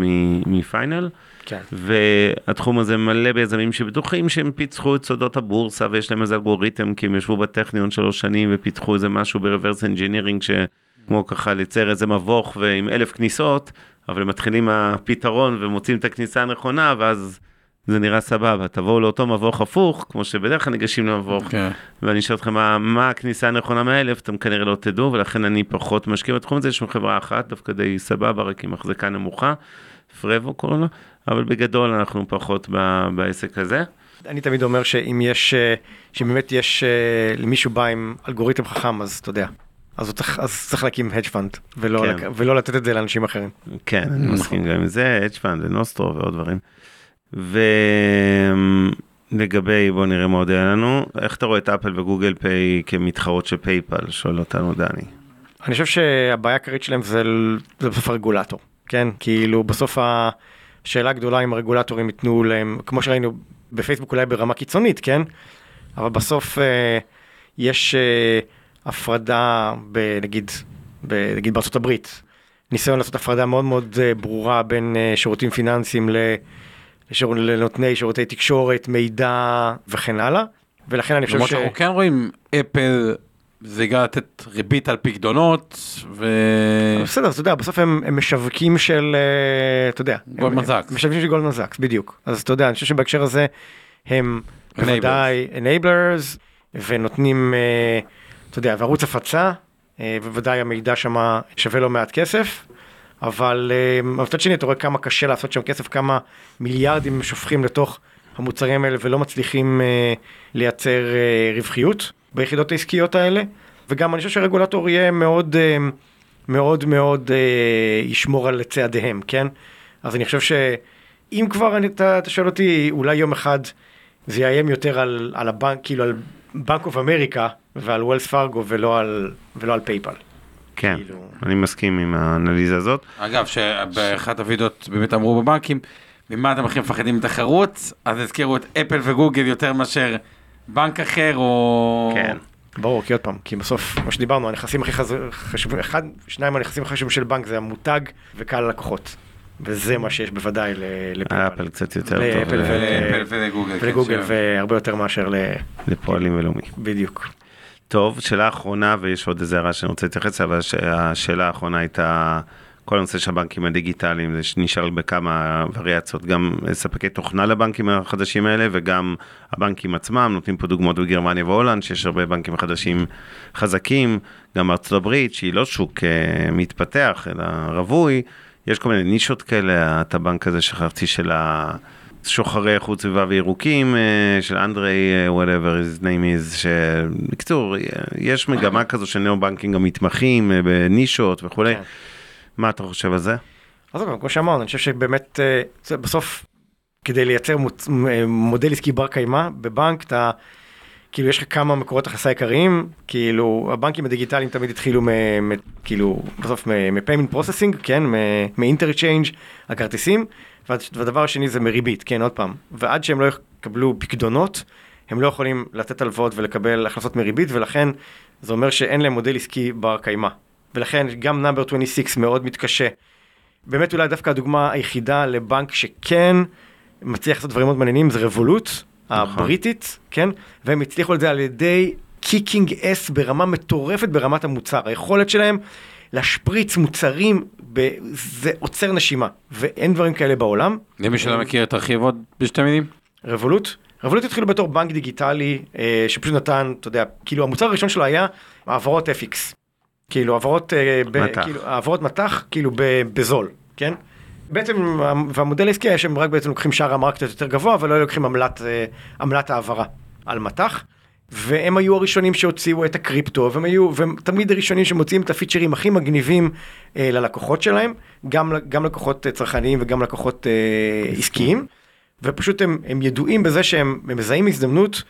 מפיינל. כן. והתחום הזה מלא ביזמים שבטוחים שהם פיצחו את סודות הבורסה ויש להם איזה אלגוריתם כי הם ישבו בטכניון שלוש שנים ופיתחו איזה משהו ב reverse engineering שכמו ככה ליצר איזה מבוך ועם אלף כניסות אבל הם מתחילים מהפתרון ומוצאים את הכניסה הנכונה ואז זה נראה סבבה תבואו לאותו מבוך הפוך כמו שבדרך כלל ניגשים למבוך כן. ואני אשאל אותך מה, מה הכניסה הנכונה מהאלף, אתם כנראה לא תדעו, ולכן אני פחות משקיע בתחום הזה, יש לנו חברה אחת, דווקא די סבבה, רק עם החזקה נמוכה, פרבו קוראים לה, אבל בגדול אנחנו פחות ב, בעסק הזה. אני תמיד אומר שאם יש, אה, שבאמת יש, אה, למישהו בא עם אלגוריתם חכם, אז אתה יודע. אז צריך, אז צריך להקים hedge fund, ולא, כן. לק... ולא לתת את זה לאנשים אחרים. כן, אני נכון. מסכים גם עם זה, hedge fund ונוסטרו ועוד דברים. ולגבי, בוא נראה מה עוד היה לנו, איך אתה רואה את אפל וגוגל פיי כמתחרות של פייפל, שואל אותנו דני. אני חושב שהבעיה העיקרית שלהם זה, זה בסוף הרגולטור, כן? כאילו בסוף השאלה הגדולה אם הרגולטורים ייתנו להם, כמו שראינו בפייסבוק אולי ברמה קיצונית, כן? אבל בסוף אה, יש אה, הפרדה, ב, נגיד, ב, נגיד בארצות הברית, ניסיון לעשות הפרדה מאוד מאוד אה, ברורה בין אה, שירותים פיננסיים לשיר, לנותני שירותי תקשורת, מידע וכן הלאה. ולכן אני חושב למרות ש... שאנחנו כן רואים אפל זה גם לתת ריבית על פקדונות ו... בסדר, אתה יודע, בסוף הם, הם משווקים של, אה, אתה יודע, גולדמן זאקס. משווקים של גולדמן זאקס, בדיוק. אז אתה יודע, אני חושב שבהקשר הזה הם Enablers. בוודאי enablers, ונותנים, אה, אתה יודע, וערוץ הפצה, אה, בוודאי המידע שם שווה לא מעט כסף, אבל אה, מצד שני אתה רואה כמה קשה לעשות שם כסף, כמה מיליארדים שופכים לתוך המוצרים האלה ולא מצליחים אה, לייצר רווחיות ביחידות העסקיות האלה, וגם אני חושב שהרגולטור יהיה מאוד... מאוד מאוד ישמור על צעדיהם, כן? אז אני חושב שאם כבר אתה, אתה שואל אותי, אולי יום אחד זה יאיים יותר על, על הבנק, כאילו על בנק אוף אמריקה ועל וולס פארגו ולא על, ולא על פייפל. כן, כאילו- אני מסכים עם האנליזה הזאת. אגב, שבאחת הוועידות באמת אמרו בבנקים, ממה אתם הכי מפחדים מתחרות? אז הזכירו את אפל וגוגל יותר מאשר בנק אחר או... כן. ברור, כי עוד פעם, כי בסוף, כמו שדיברנו, הנכסים הכי חשובים, אחד, שניים מהנכסים הכי חשובים של בנק זה המותג וקהל הלקוחות. וזה מה שיש בוודאי ל- לפייפל. אפל קצת יותר לאפל טוב ולגוגל. כן, ולגוגל, ש- והרבה יותר מאשר. לפועלים ולאומי. בדיוק. טוב, שאלה אחרונה, ויש עוד איזה הערה שאני רוצה להתייחס, אבל הש- השאלה האחרונה הייתה כל הנושא של הבנקים הדיגיטליים, זה נשאל בכמה וריאציות, גם ספקי תוכנה לבנקים החדשים האלה, וגם הבנקים עצמם, נותנים פה דוגמאות בגרמניה והולנד, שיש הרבה בנקים חדשים חזקים, גם ארצות הברית, שהיא לא שוק אה, מתפתח, אלא רווי, יש כל מיני נישות כאלה, את הבנק הזה שכחתי של ה... שוחרי איכות סביבה וירוקים אה, של אנדרי, אה, whatever his name is, שבקיצור, אה, יש מגמה כזו של ניאו-בנקים גם מתמחים אה, בנישות וכולי. כן. מה אתה חושב על זה? אז פעם, כמו שאמרנו, אני חושב שבאמת, בסוף, כדי לייצר מודל עסקי בר קיימא, בבנק אתה, כאילו יש לך כמה מקורות הכנסה עיקריים, כאילו הבנקים הדיגיטליים תמיד התחילו מ... מ... כאילו, בסוף מ-payment processing, כן, מ-interchange, הכרטיסים, וה- והדבר השני זה מריבית, כן, עוד פעם, ועד שהם לא יקבלו פקדונות, הם לא יכולים לתת הלוואות ולקבל הכנסות מריבית, ולכן זה אומר שאין להם מודל עסקי בר קיימא. ולכן גם Number 26 מאוד מתקשה. באמת אולי דווקא הדוגמה היחידה לבנק שכן מצליח לעשות דברים מאוד מעניינים זה רבולוט הבריטית, כן? והם הצליחו את זה על ידי kicking ass ברמה מטורפת ברמת המוצר. היכולת שלהם להשפריץ מוצרים, ב... זה עוצר נשימה, ואין דברים כאלה בעולם. למי שלא מכיר, תרחיב עוד בשתי מילים. רבולוט. רבולוט התחילו בתור בנק דיגיטלי אה, שפשוט נתן, אתה יודע, כאילו המוצר הראשון שלו היה העברות FX. כאילו העברות, אה, ב, מטח. כאילו, העברות מטח, כאילו ב, בזול, כן? בעצם, והמודל העסקי היה שהם רק בעצם לוקחים שער המרה קצת יותר גבוה, ולא לוקחים עמלת, אה, עמלת העברה על מטח. והם היו הראשונים שהוציאו את הקריפטו, והם היו, והם תמיד הראשונים שמוציאים את הפיצ'רים הכי מגניבים אה, ללקוחות שלהם, גם, גם לקוחות אה, צרכניים וגם לקוחות אה, עסקיים, ופשוט הם, הם ידועים בזה שהם הם מזהים הזדמנות,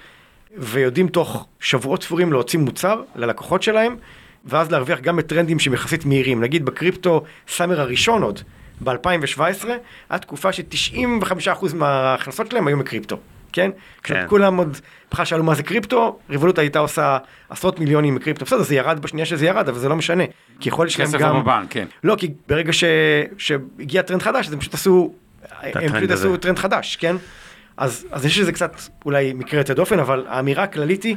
ויודעים תוך שבועות ספורים להוציא מוצר ללקוחות שלהם, ואז להרוויח גם בטרנדים שהם יחסית מהירים. נגיד בקריפטו סאמר הראשון עוד, ב-2017, היה תקופה ש-95% מההכנסות שלהם היו מקריפטו. כן? כן. כולם עוד בכלל שאלו מה זה קריפטו, ריבולוט הייתה עושה עשרות מיליונים מקריפטו, בסדר, זה ירד בשנייה שזה ירד, אבל זה לא משנה. כי יכול להיות כסף גם... לא בבנק, כן. לא, כי ברגע ש... שהגיע טרנד חדש, אז הם פשוט עשו... הם פשוט. עשו טרנד חדש, כן? אז, אז יש לזה קצת אולי מקרה יוצא דופן, אבל האמירה הכללית היא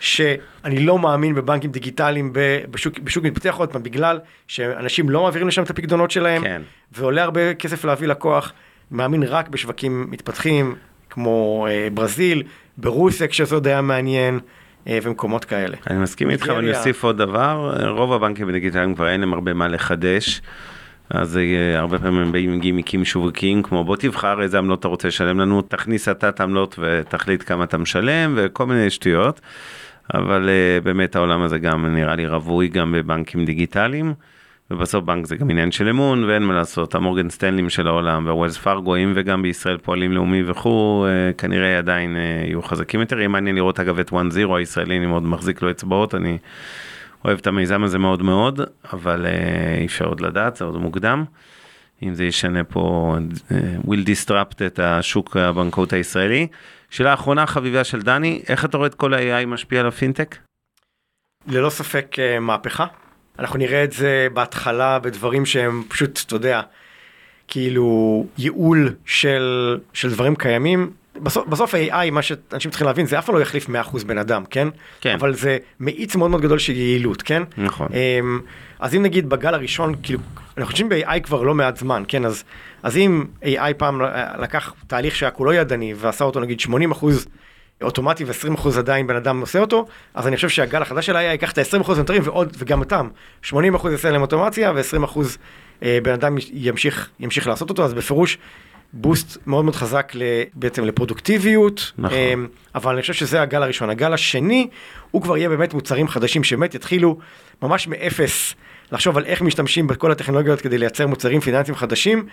שאני לא מאמין בבנקים דיגיטליים בשוק, בשוק מתפתח עוד פעם, בגלל שאנשים לא מעבירים לשם את הפקדונות שלהם, כן. ועולה הרבה כסף להביא לקוח, מאמין רק בשווקים מתפתחים, כמו אה, ברזיל, ברוסיה כשזה עוד היה מעניין, אה, ומקומות כאלה. אני מסכים איתך, ניגריה. ואני אוסיף עוד דבר, רוב הבנקים הדיגיטליים כבר אין להם הרבה מה לחדש. אז אה, הרבה פעמים הם באים עם גימיקים שווקים, כמו בוא תבחר איזה עמלות אתה רוצה לשלם לנו, תכניס אתה את העמלות ותחליט כמה אתה משלם, וכל מיני שטויות. אבל אה, באמת העולם הזה גם נראה לי רווי גם בבנקים דיגיטליים. ובסוף בנק זה גם עניין של אמון ואין מה לעשות, המורגן סטנלים של העולם והווילס פארגואים וגם בישראל פועלים לאומי וכו', אה, כנראה עדיין אה, יהיו חזקים יותר. יהיה מעניין לראות אגב את 1-0 הישראלי, אני מאוד מחזיק לו אצבעות, אני אוהב את המיזם הזה מאוד מאוד, אבל אי אפשר עוד לדעת, זה עוד מוקדם. אם זה ישנה פה, will disrupt את השוק הבנקאות הישראלי. שאלה אחרונה חביבה של דני, איך אתה רואה את כל ה-AI משפיע על הפינטק? ללא ספק אה, מהפכה. אנחנו נראה את זה בהתחלה בדברים שהם פשוט, אתה יודע, כאילו ייעול של, של דברים קיימים. בסוף, בסוף AI, מה שאנשים צריכים להבין, זה אף פעם לא יחליף 100% בן אדם, כן? כן. אבל זה מאיץ מאוד מאוד גדול של יעילות, כן? נכון. אמ, אז אם נגיד בגל הראשון, כאילו, אנחנו חושבים ב-AI כבר לא מעט זמן, כן? אז, אז אם AI פעם לקח תהליך שהיה כולו ידני ועשה אותו נגיד 80 אחוז אוטומטי ו-20 אחוז עדיין בן אדם עושה אותו, אז אני חושב שהגל החדש של ה-AI ייקח את ה-20 אחוז הנותרים ועוד, וגם אותם, 80 אחוז יעשה להם אוטומציה ו-20 אחוז אה, בן אדם ימשיך, ימשיך לעשות אותו, אז בפירוש בוסט מאוד מאוד חזק בעצם לפרודוקטיביות, נכון. אמ, אבל אני חושב שזה הגל הראשון. הגל השני, הוא כבר יהיה באמת מוצרים חדשים שבאמת יתחילו ממש מאפס לחשוב על איך משתמשים בכל הטכנולוגיות כדי לייצר מוצרים פיננסיים חדשים.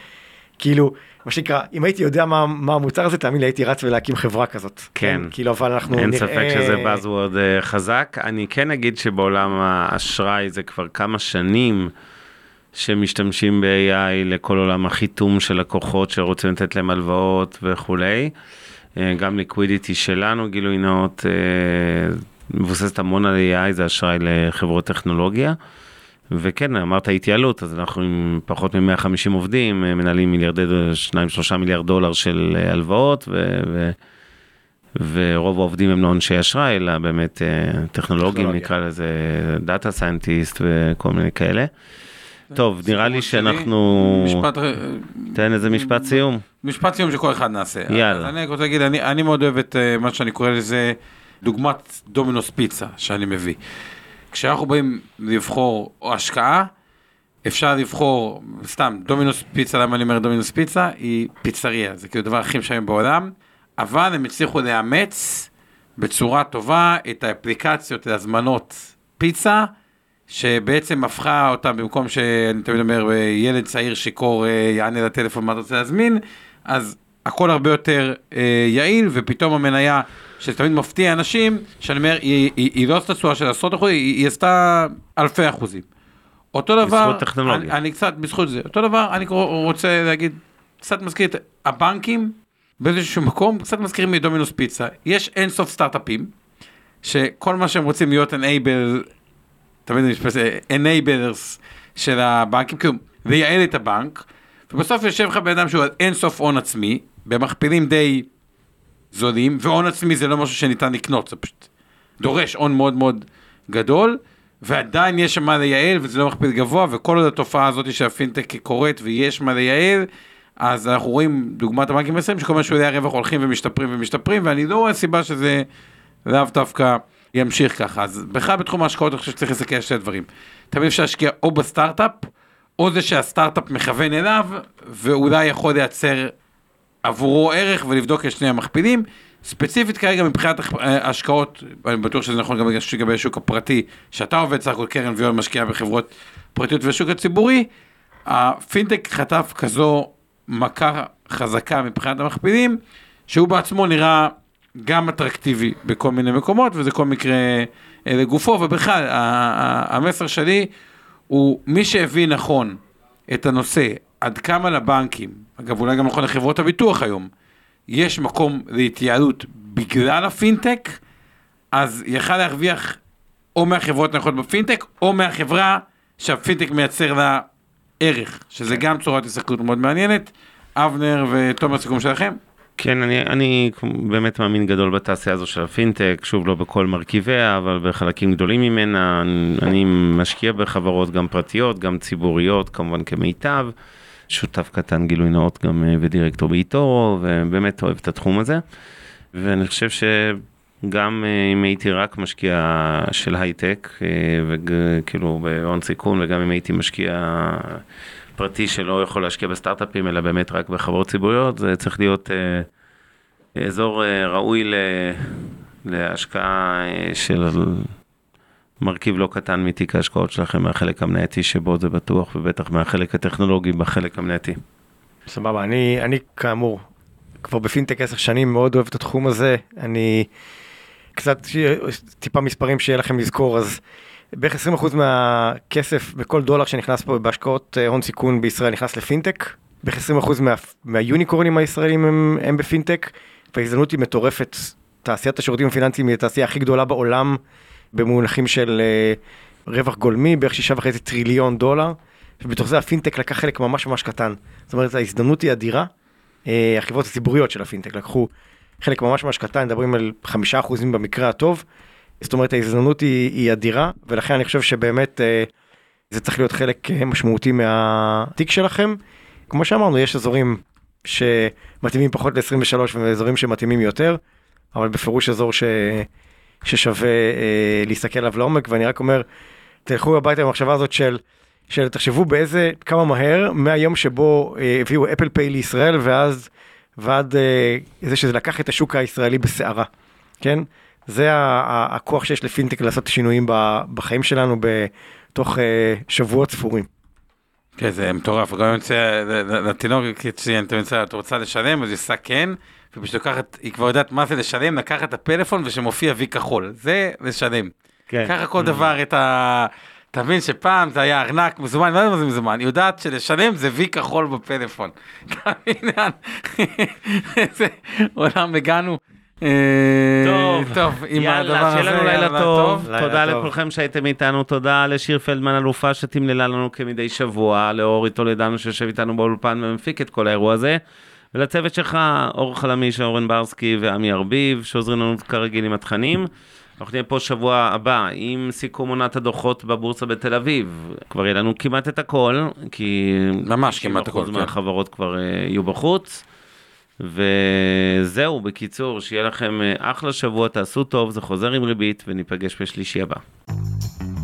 כאילו, מה שנקרא, אם הייתי יודע מה, מה המוצר הזה, תאמין לי, הייתי רץ ולהקים חברה כזאת. כן. כאילו, אבל אנחנו אין נראה... ספק שזה Buzzword אה, חזק. אני כן אגיד שבעולם האשראי זה כבר כמה שנים שמשתמשים ב-AI לכל עולם החיתום של לקוחות שרוצים לתת להם הלוואות וכולי. אה, גם ליקווידיטי שלנו, גילוי נאות, אה, מבוססת המון על AI, זה אשראי לחברות טכנולוגיה. וכן, אמרת התייעלות, אז אנחנו עם פחות מ-150 עובדים, אה, מנהלים מיליארדי, 2-3 מיליארד דולר של אה, הלוואות, ו... ו... ורוב העובדים הם לא אנשי אשראי, אלא באמת אה, טכנולוגים. נקרא לזה data scientist וכל מיני כאלה. טוב, נראה לי שאנחנו... משפט, תן איזה משפט סיום. משפט סיום שכל אחד נעשה. יאללה. אני רוצה להגיד, אני, אני מאוד אוהב את מה שאני קורא לזה דוגמת דומינוס פיצה שאני מביא. כשאנחנו באים לבחור או השקעה, אפשר לבחור, סתם, דומינוס פיצה, למה אני אומר דומינוס פיצה? היא פיצריה, זה כאילו הדבר הכי משלם בעולם, אבל הם הצליחו לאמץ בצורה טובה את האפליקציות להזמנות פיצה, שבעצם הפכה אותם, במקום שאני תמיד אומר, ילד צעיר שיכור אה, יענה לטלפון מה אתה רוצה להזמין, אז הכל הרבה יותר אה, יעיל, ופתאום המניה, שתמיד מפתיע אנשים, שאני אומר, היא, היא, היא לא עשתה תשואה של עשרות אחוזים, היא, היא עשתה אלפי אחוזים. אותו דבר, בזכות טכנולוגיה. אני, אני קצת, בזכות זה, אותו דבר, אני רוצה להגיד, קצת מזכיר את הבנקים, באיזשהו מקום, קצת מזכירים מדומינוס פיצה, יש אין סוף סטארט-אפים, שכל מה שהם רוצים להיות enable, תמיד אני משפט, enablers של הבנקים, כאילו, לייעל את הבנק, ובסוף יושב לך בן אדם שהוא על אין סוף הון עצמי, במכפילים די זולים, והון עצמי זה לא משהו שניתן לקנות, זה פשוט דורש הון מאוד מאוד גדול, ועדיין יש שם מה לייעל וזה לא מכפיל גבוה, וכל עוד התופעה הזאת שהפינטק קורית ויש מה לייעל, אז אנחנו רואים דוגמת הבנקים הישראלים שכל מה שולי הרווח הולכים ומשתפרים ומשתפרים, ואני לא רואה סיבה שזה לאו דווקא ימשיך ככה. אז בכלל בתחום ההשקעות אני חושב שצריך להסתכל על שני דברים. תמיד אפשר להשקיע או בסטארט-אפ, או זה שהסטארט-אפ מכוון אליו, ואולי יכול לייצר עבורו ערך ולבדוק את שני המכפילים. ספציפית כרגע מבחינת אה, ההשקעות, אני בטוח שזה נכון גם לגבי השוק הפרטי, שאתה עובד סך הכל קרן ויואל משקיע בחברות פרטיות והשוק הציבורי, הפינטק חטף כזו מכה חזקה מבחינת המכפילים, שהוא בעצמו נראה גם אטרקטיבי בכל מיני מקומות, וזה כל מקרה אה, לגופו, ובכלל, המסר שלי הוא מי שהבין נכון את הנושא, עד כמה לבנקים, אגב אולי גם נכון לחברות הביטוח היום, יש מקום להתייעלות בגלל הפינטק, אז יכל להרוויח או מהחברות הנכונות בפינטק, או מהחברה שהפינטק מייצר לה ערך, שזה גם צורת הסתכלות מאוד מעניינת. אבנר ותומר, סיכום שלכם? כן, אני, אני באמת מאמין גדול בתעשייה הזו של הפינטק, שוב לא בכל מרכיביה, אבל בחלקים גדולים ממנה, אני משקיע בחברות גם פרטיות, גם ציבוריות, כמובן כמיטב, שותף קטן גילוי נאות גם אה, ודירקטור באיטורו, ובאמת אוהב את התחום הזה. ואני חושב שגם אה, אם הייתי רק משקיע של הייטק, אה, וכאילו בהון סיכון, וגם אם הייתי משקיע פרטי שלא יכול להשקיע בסטארט-אפים, אלא באמת רק בחברות ציבוריות, זה צריך להיות אזור ראוי להשקעה של מרכיב לא קטן מתיק ההשקעות שלכם מהחלק המנייתי שבו זה בטוח, ובטח מהחלק הטכנולוגי בחלק המנייתי. סבבה, אני, אני כאמור, כבר בפינטק עשר שנים מאוד אוהב את התחום הזה, אני קצת טיפה מספרים שיהיה לכם לזכור, אז בערך 20% מהכסף בכל דולר שנכנס פה בהשקעות אה, הון סיכון בישראל נכנס לפינטק, בערך 20% מה, מהיוניקורנים הישראלים הם, הם בפינטק, וההזדמנות היא מטורפת, תעשיית השירותים הפיננסיים היא התעשייה הכי גדולה בעולם במונחים של אה, רווח גולמי, בערך 6.5 טריליון דולר. ובתוך זה הפינטק לקח חלק ממש ממש קטן. זאת אומרת, ההזדמנות היא אדירה. אה, החברות הציבוריות של הפינטק לקחו חלק ממש ממש קטן, מדברים על חמישה אחוזים במקרה הטוב. זאת אומרת, ההזדמנות היא, היא אדירה, ולכן אני חושב שבאמת אה, זה צריך להיות חלק משמעותי מהתיק שלכם. כמו שאמרנו, יש אזורים שמתאימים פחות ל-23 ואזורים שמתאימים יותר, אבל בפירוש אזור ש... ששווה אה, להסתכל עליו לעומק, ואני רק אומר, תלכו הביתה עם המחשבה הזאת של, של תחשבו באיזה, כמה מהר, מהיום שבו אה, הביאו אפל פיי לישראל, ואז, ועד אה, זה שזה לקח את השוק הישראלי בסערה, כן? זה הכוח שיש לפינטק לעשות שינויים בחיים שלנו בתוך אה, שבועות ספורים. כן, זה מטורף, גם יוצא לתינוק, ציין, אתה רוצה לשלם, אז היא עושה כן, ופשוט לוקחת, היא כבר יודעת מה זה לשלם, לקחת את הפלאפון ושמופיע וי כחול, זה לשלם. כן. ככה כל דבר את ה... אתה מבין שפעם זה היה ארנק מזומן, לא יודע מה זה מזומן, היא יודעת שלשלם זה וי כחול בפלאפון. אתה מבין לאן? איזה עולם הגענו. אה, טוב, טוב, עם הדבר יאללה, הזה, שיהיה לנו לילה יאללה, טוב. לילה תודה טוב. לכולכם שהייתם איתנו, תודה לשיר פלדמן אלופה שתמללה לנו כמדי שבוע, לאורי טולדנו שיושב איתנו באולפן ומפיק את כל האירוע הזה, ולצוות שלך, אור חלמיש, אורן ברסקי ועמי ארביב, שעוזרים לנו כרגיל עם התכנים. אנחנו נהיה פה שבוע הבא עם סיכום עונת הדוחות בבורסה בתל אביב. כבר יהיה לנו כמעט את הכל, כי... ממש כמעט הכל, 90% כן. מהחברות כבר אה, יהיו בחוץ. וזהו, בקיצור, שיהיה לכם אה, אחלה שבוע, תעשו טוב, זה חוזר עם ריבית, וניפגש בשלישי הבא.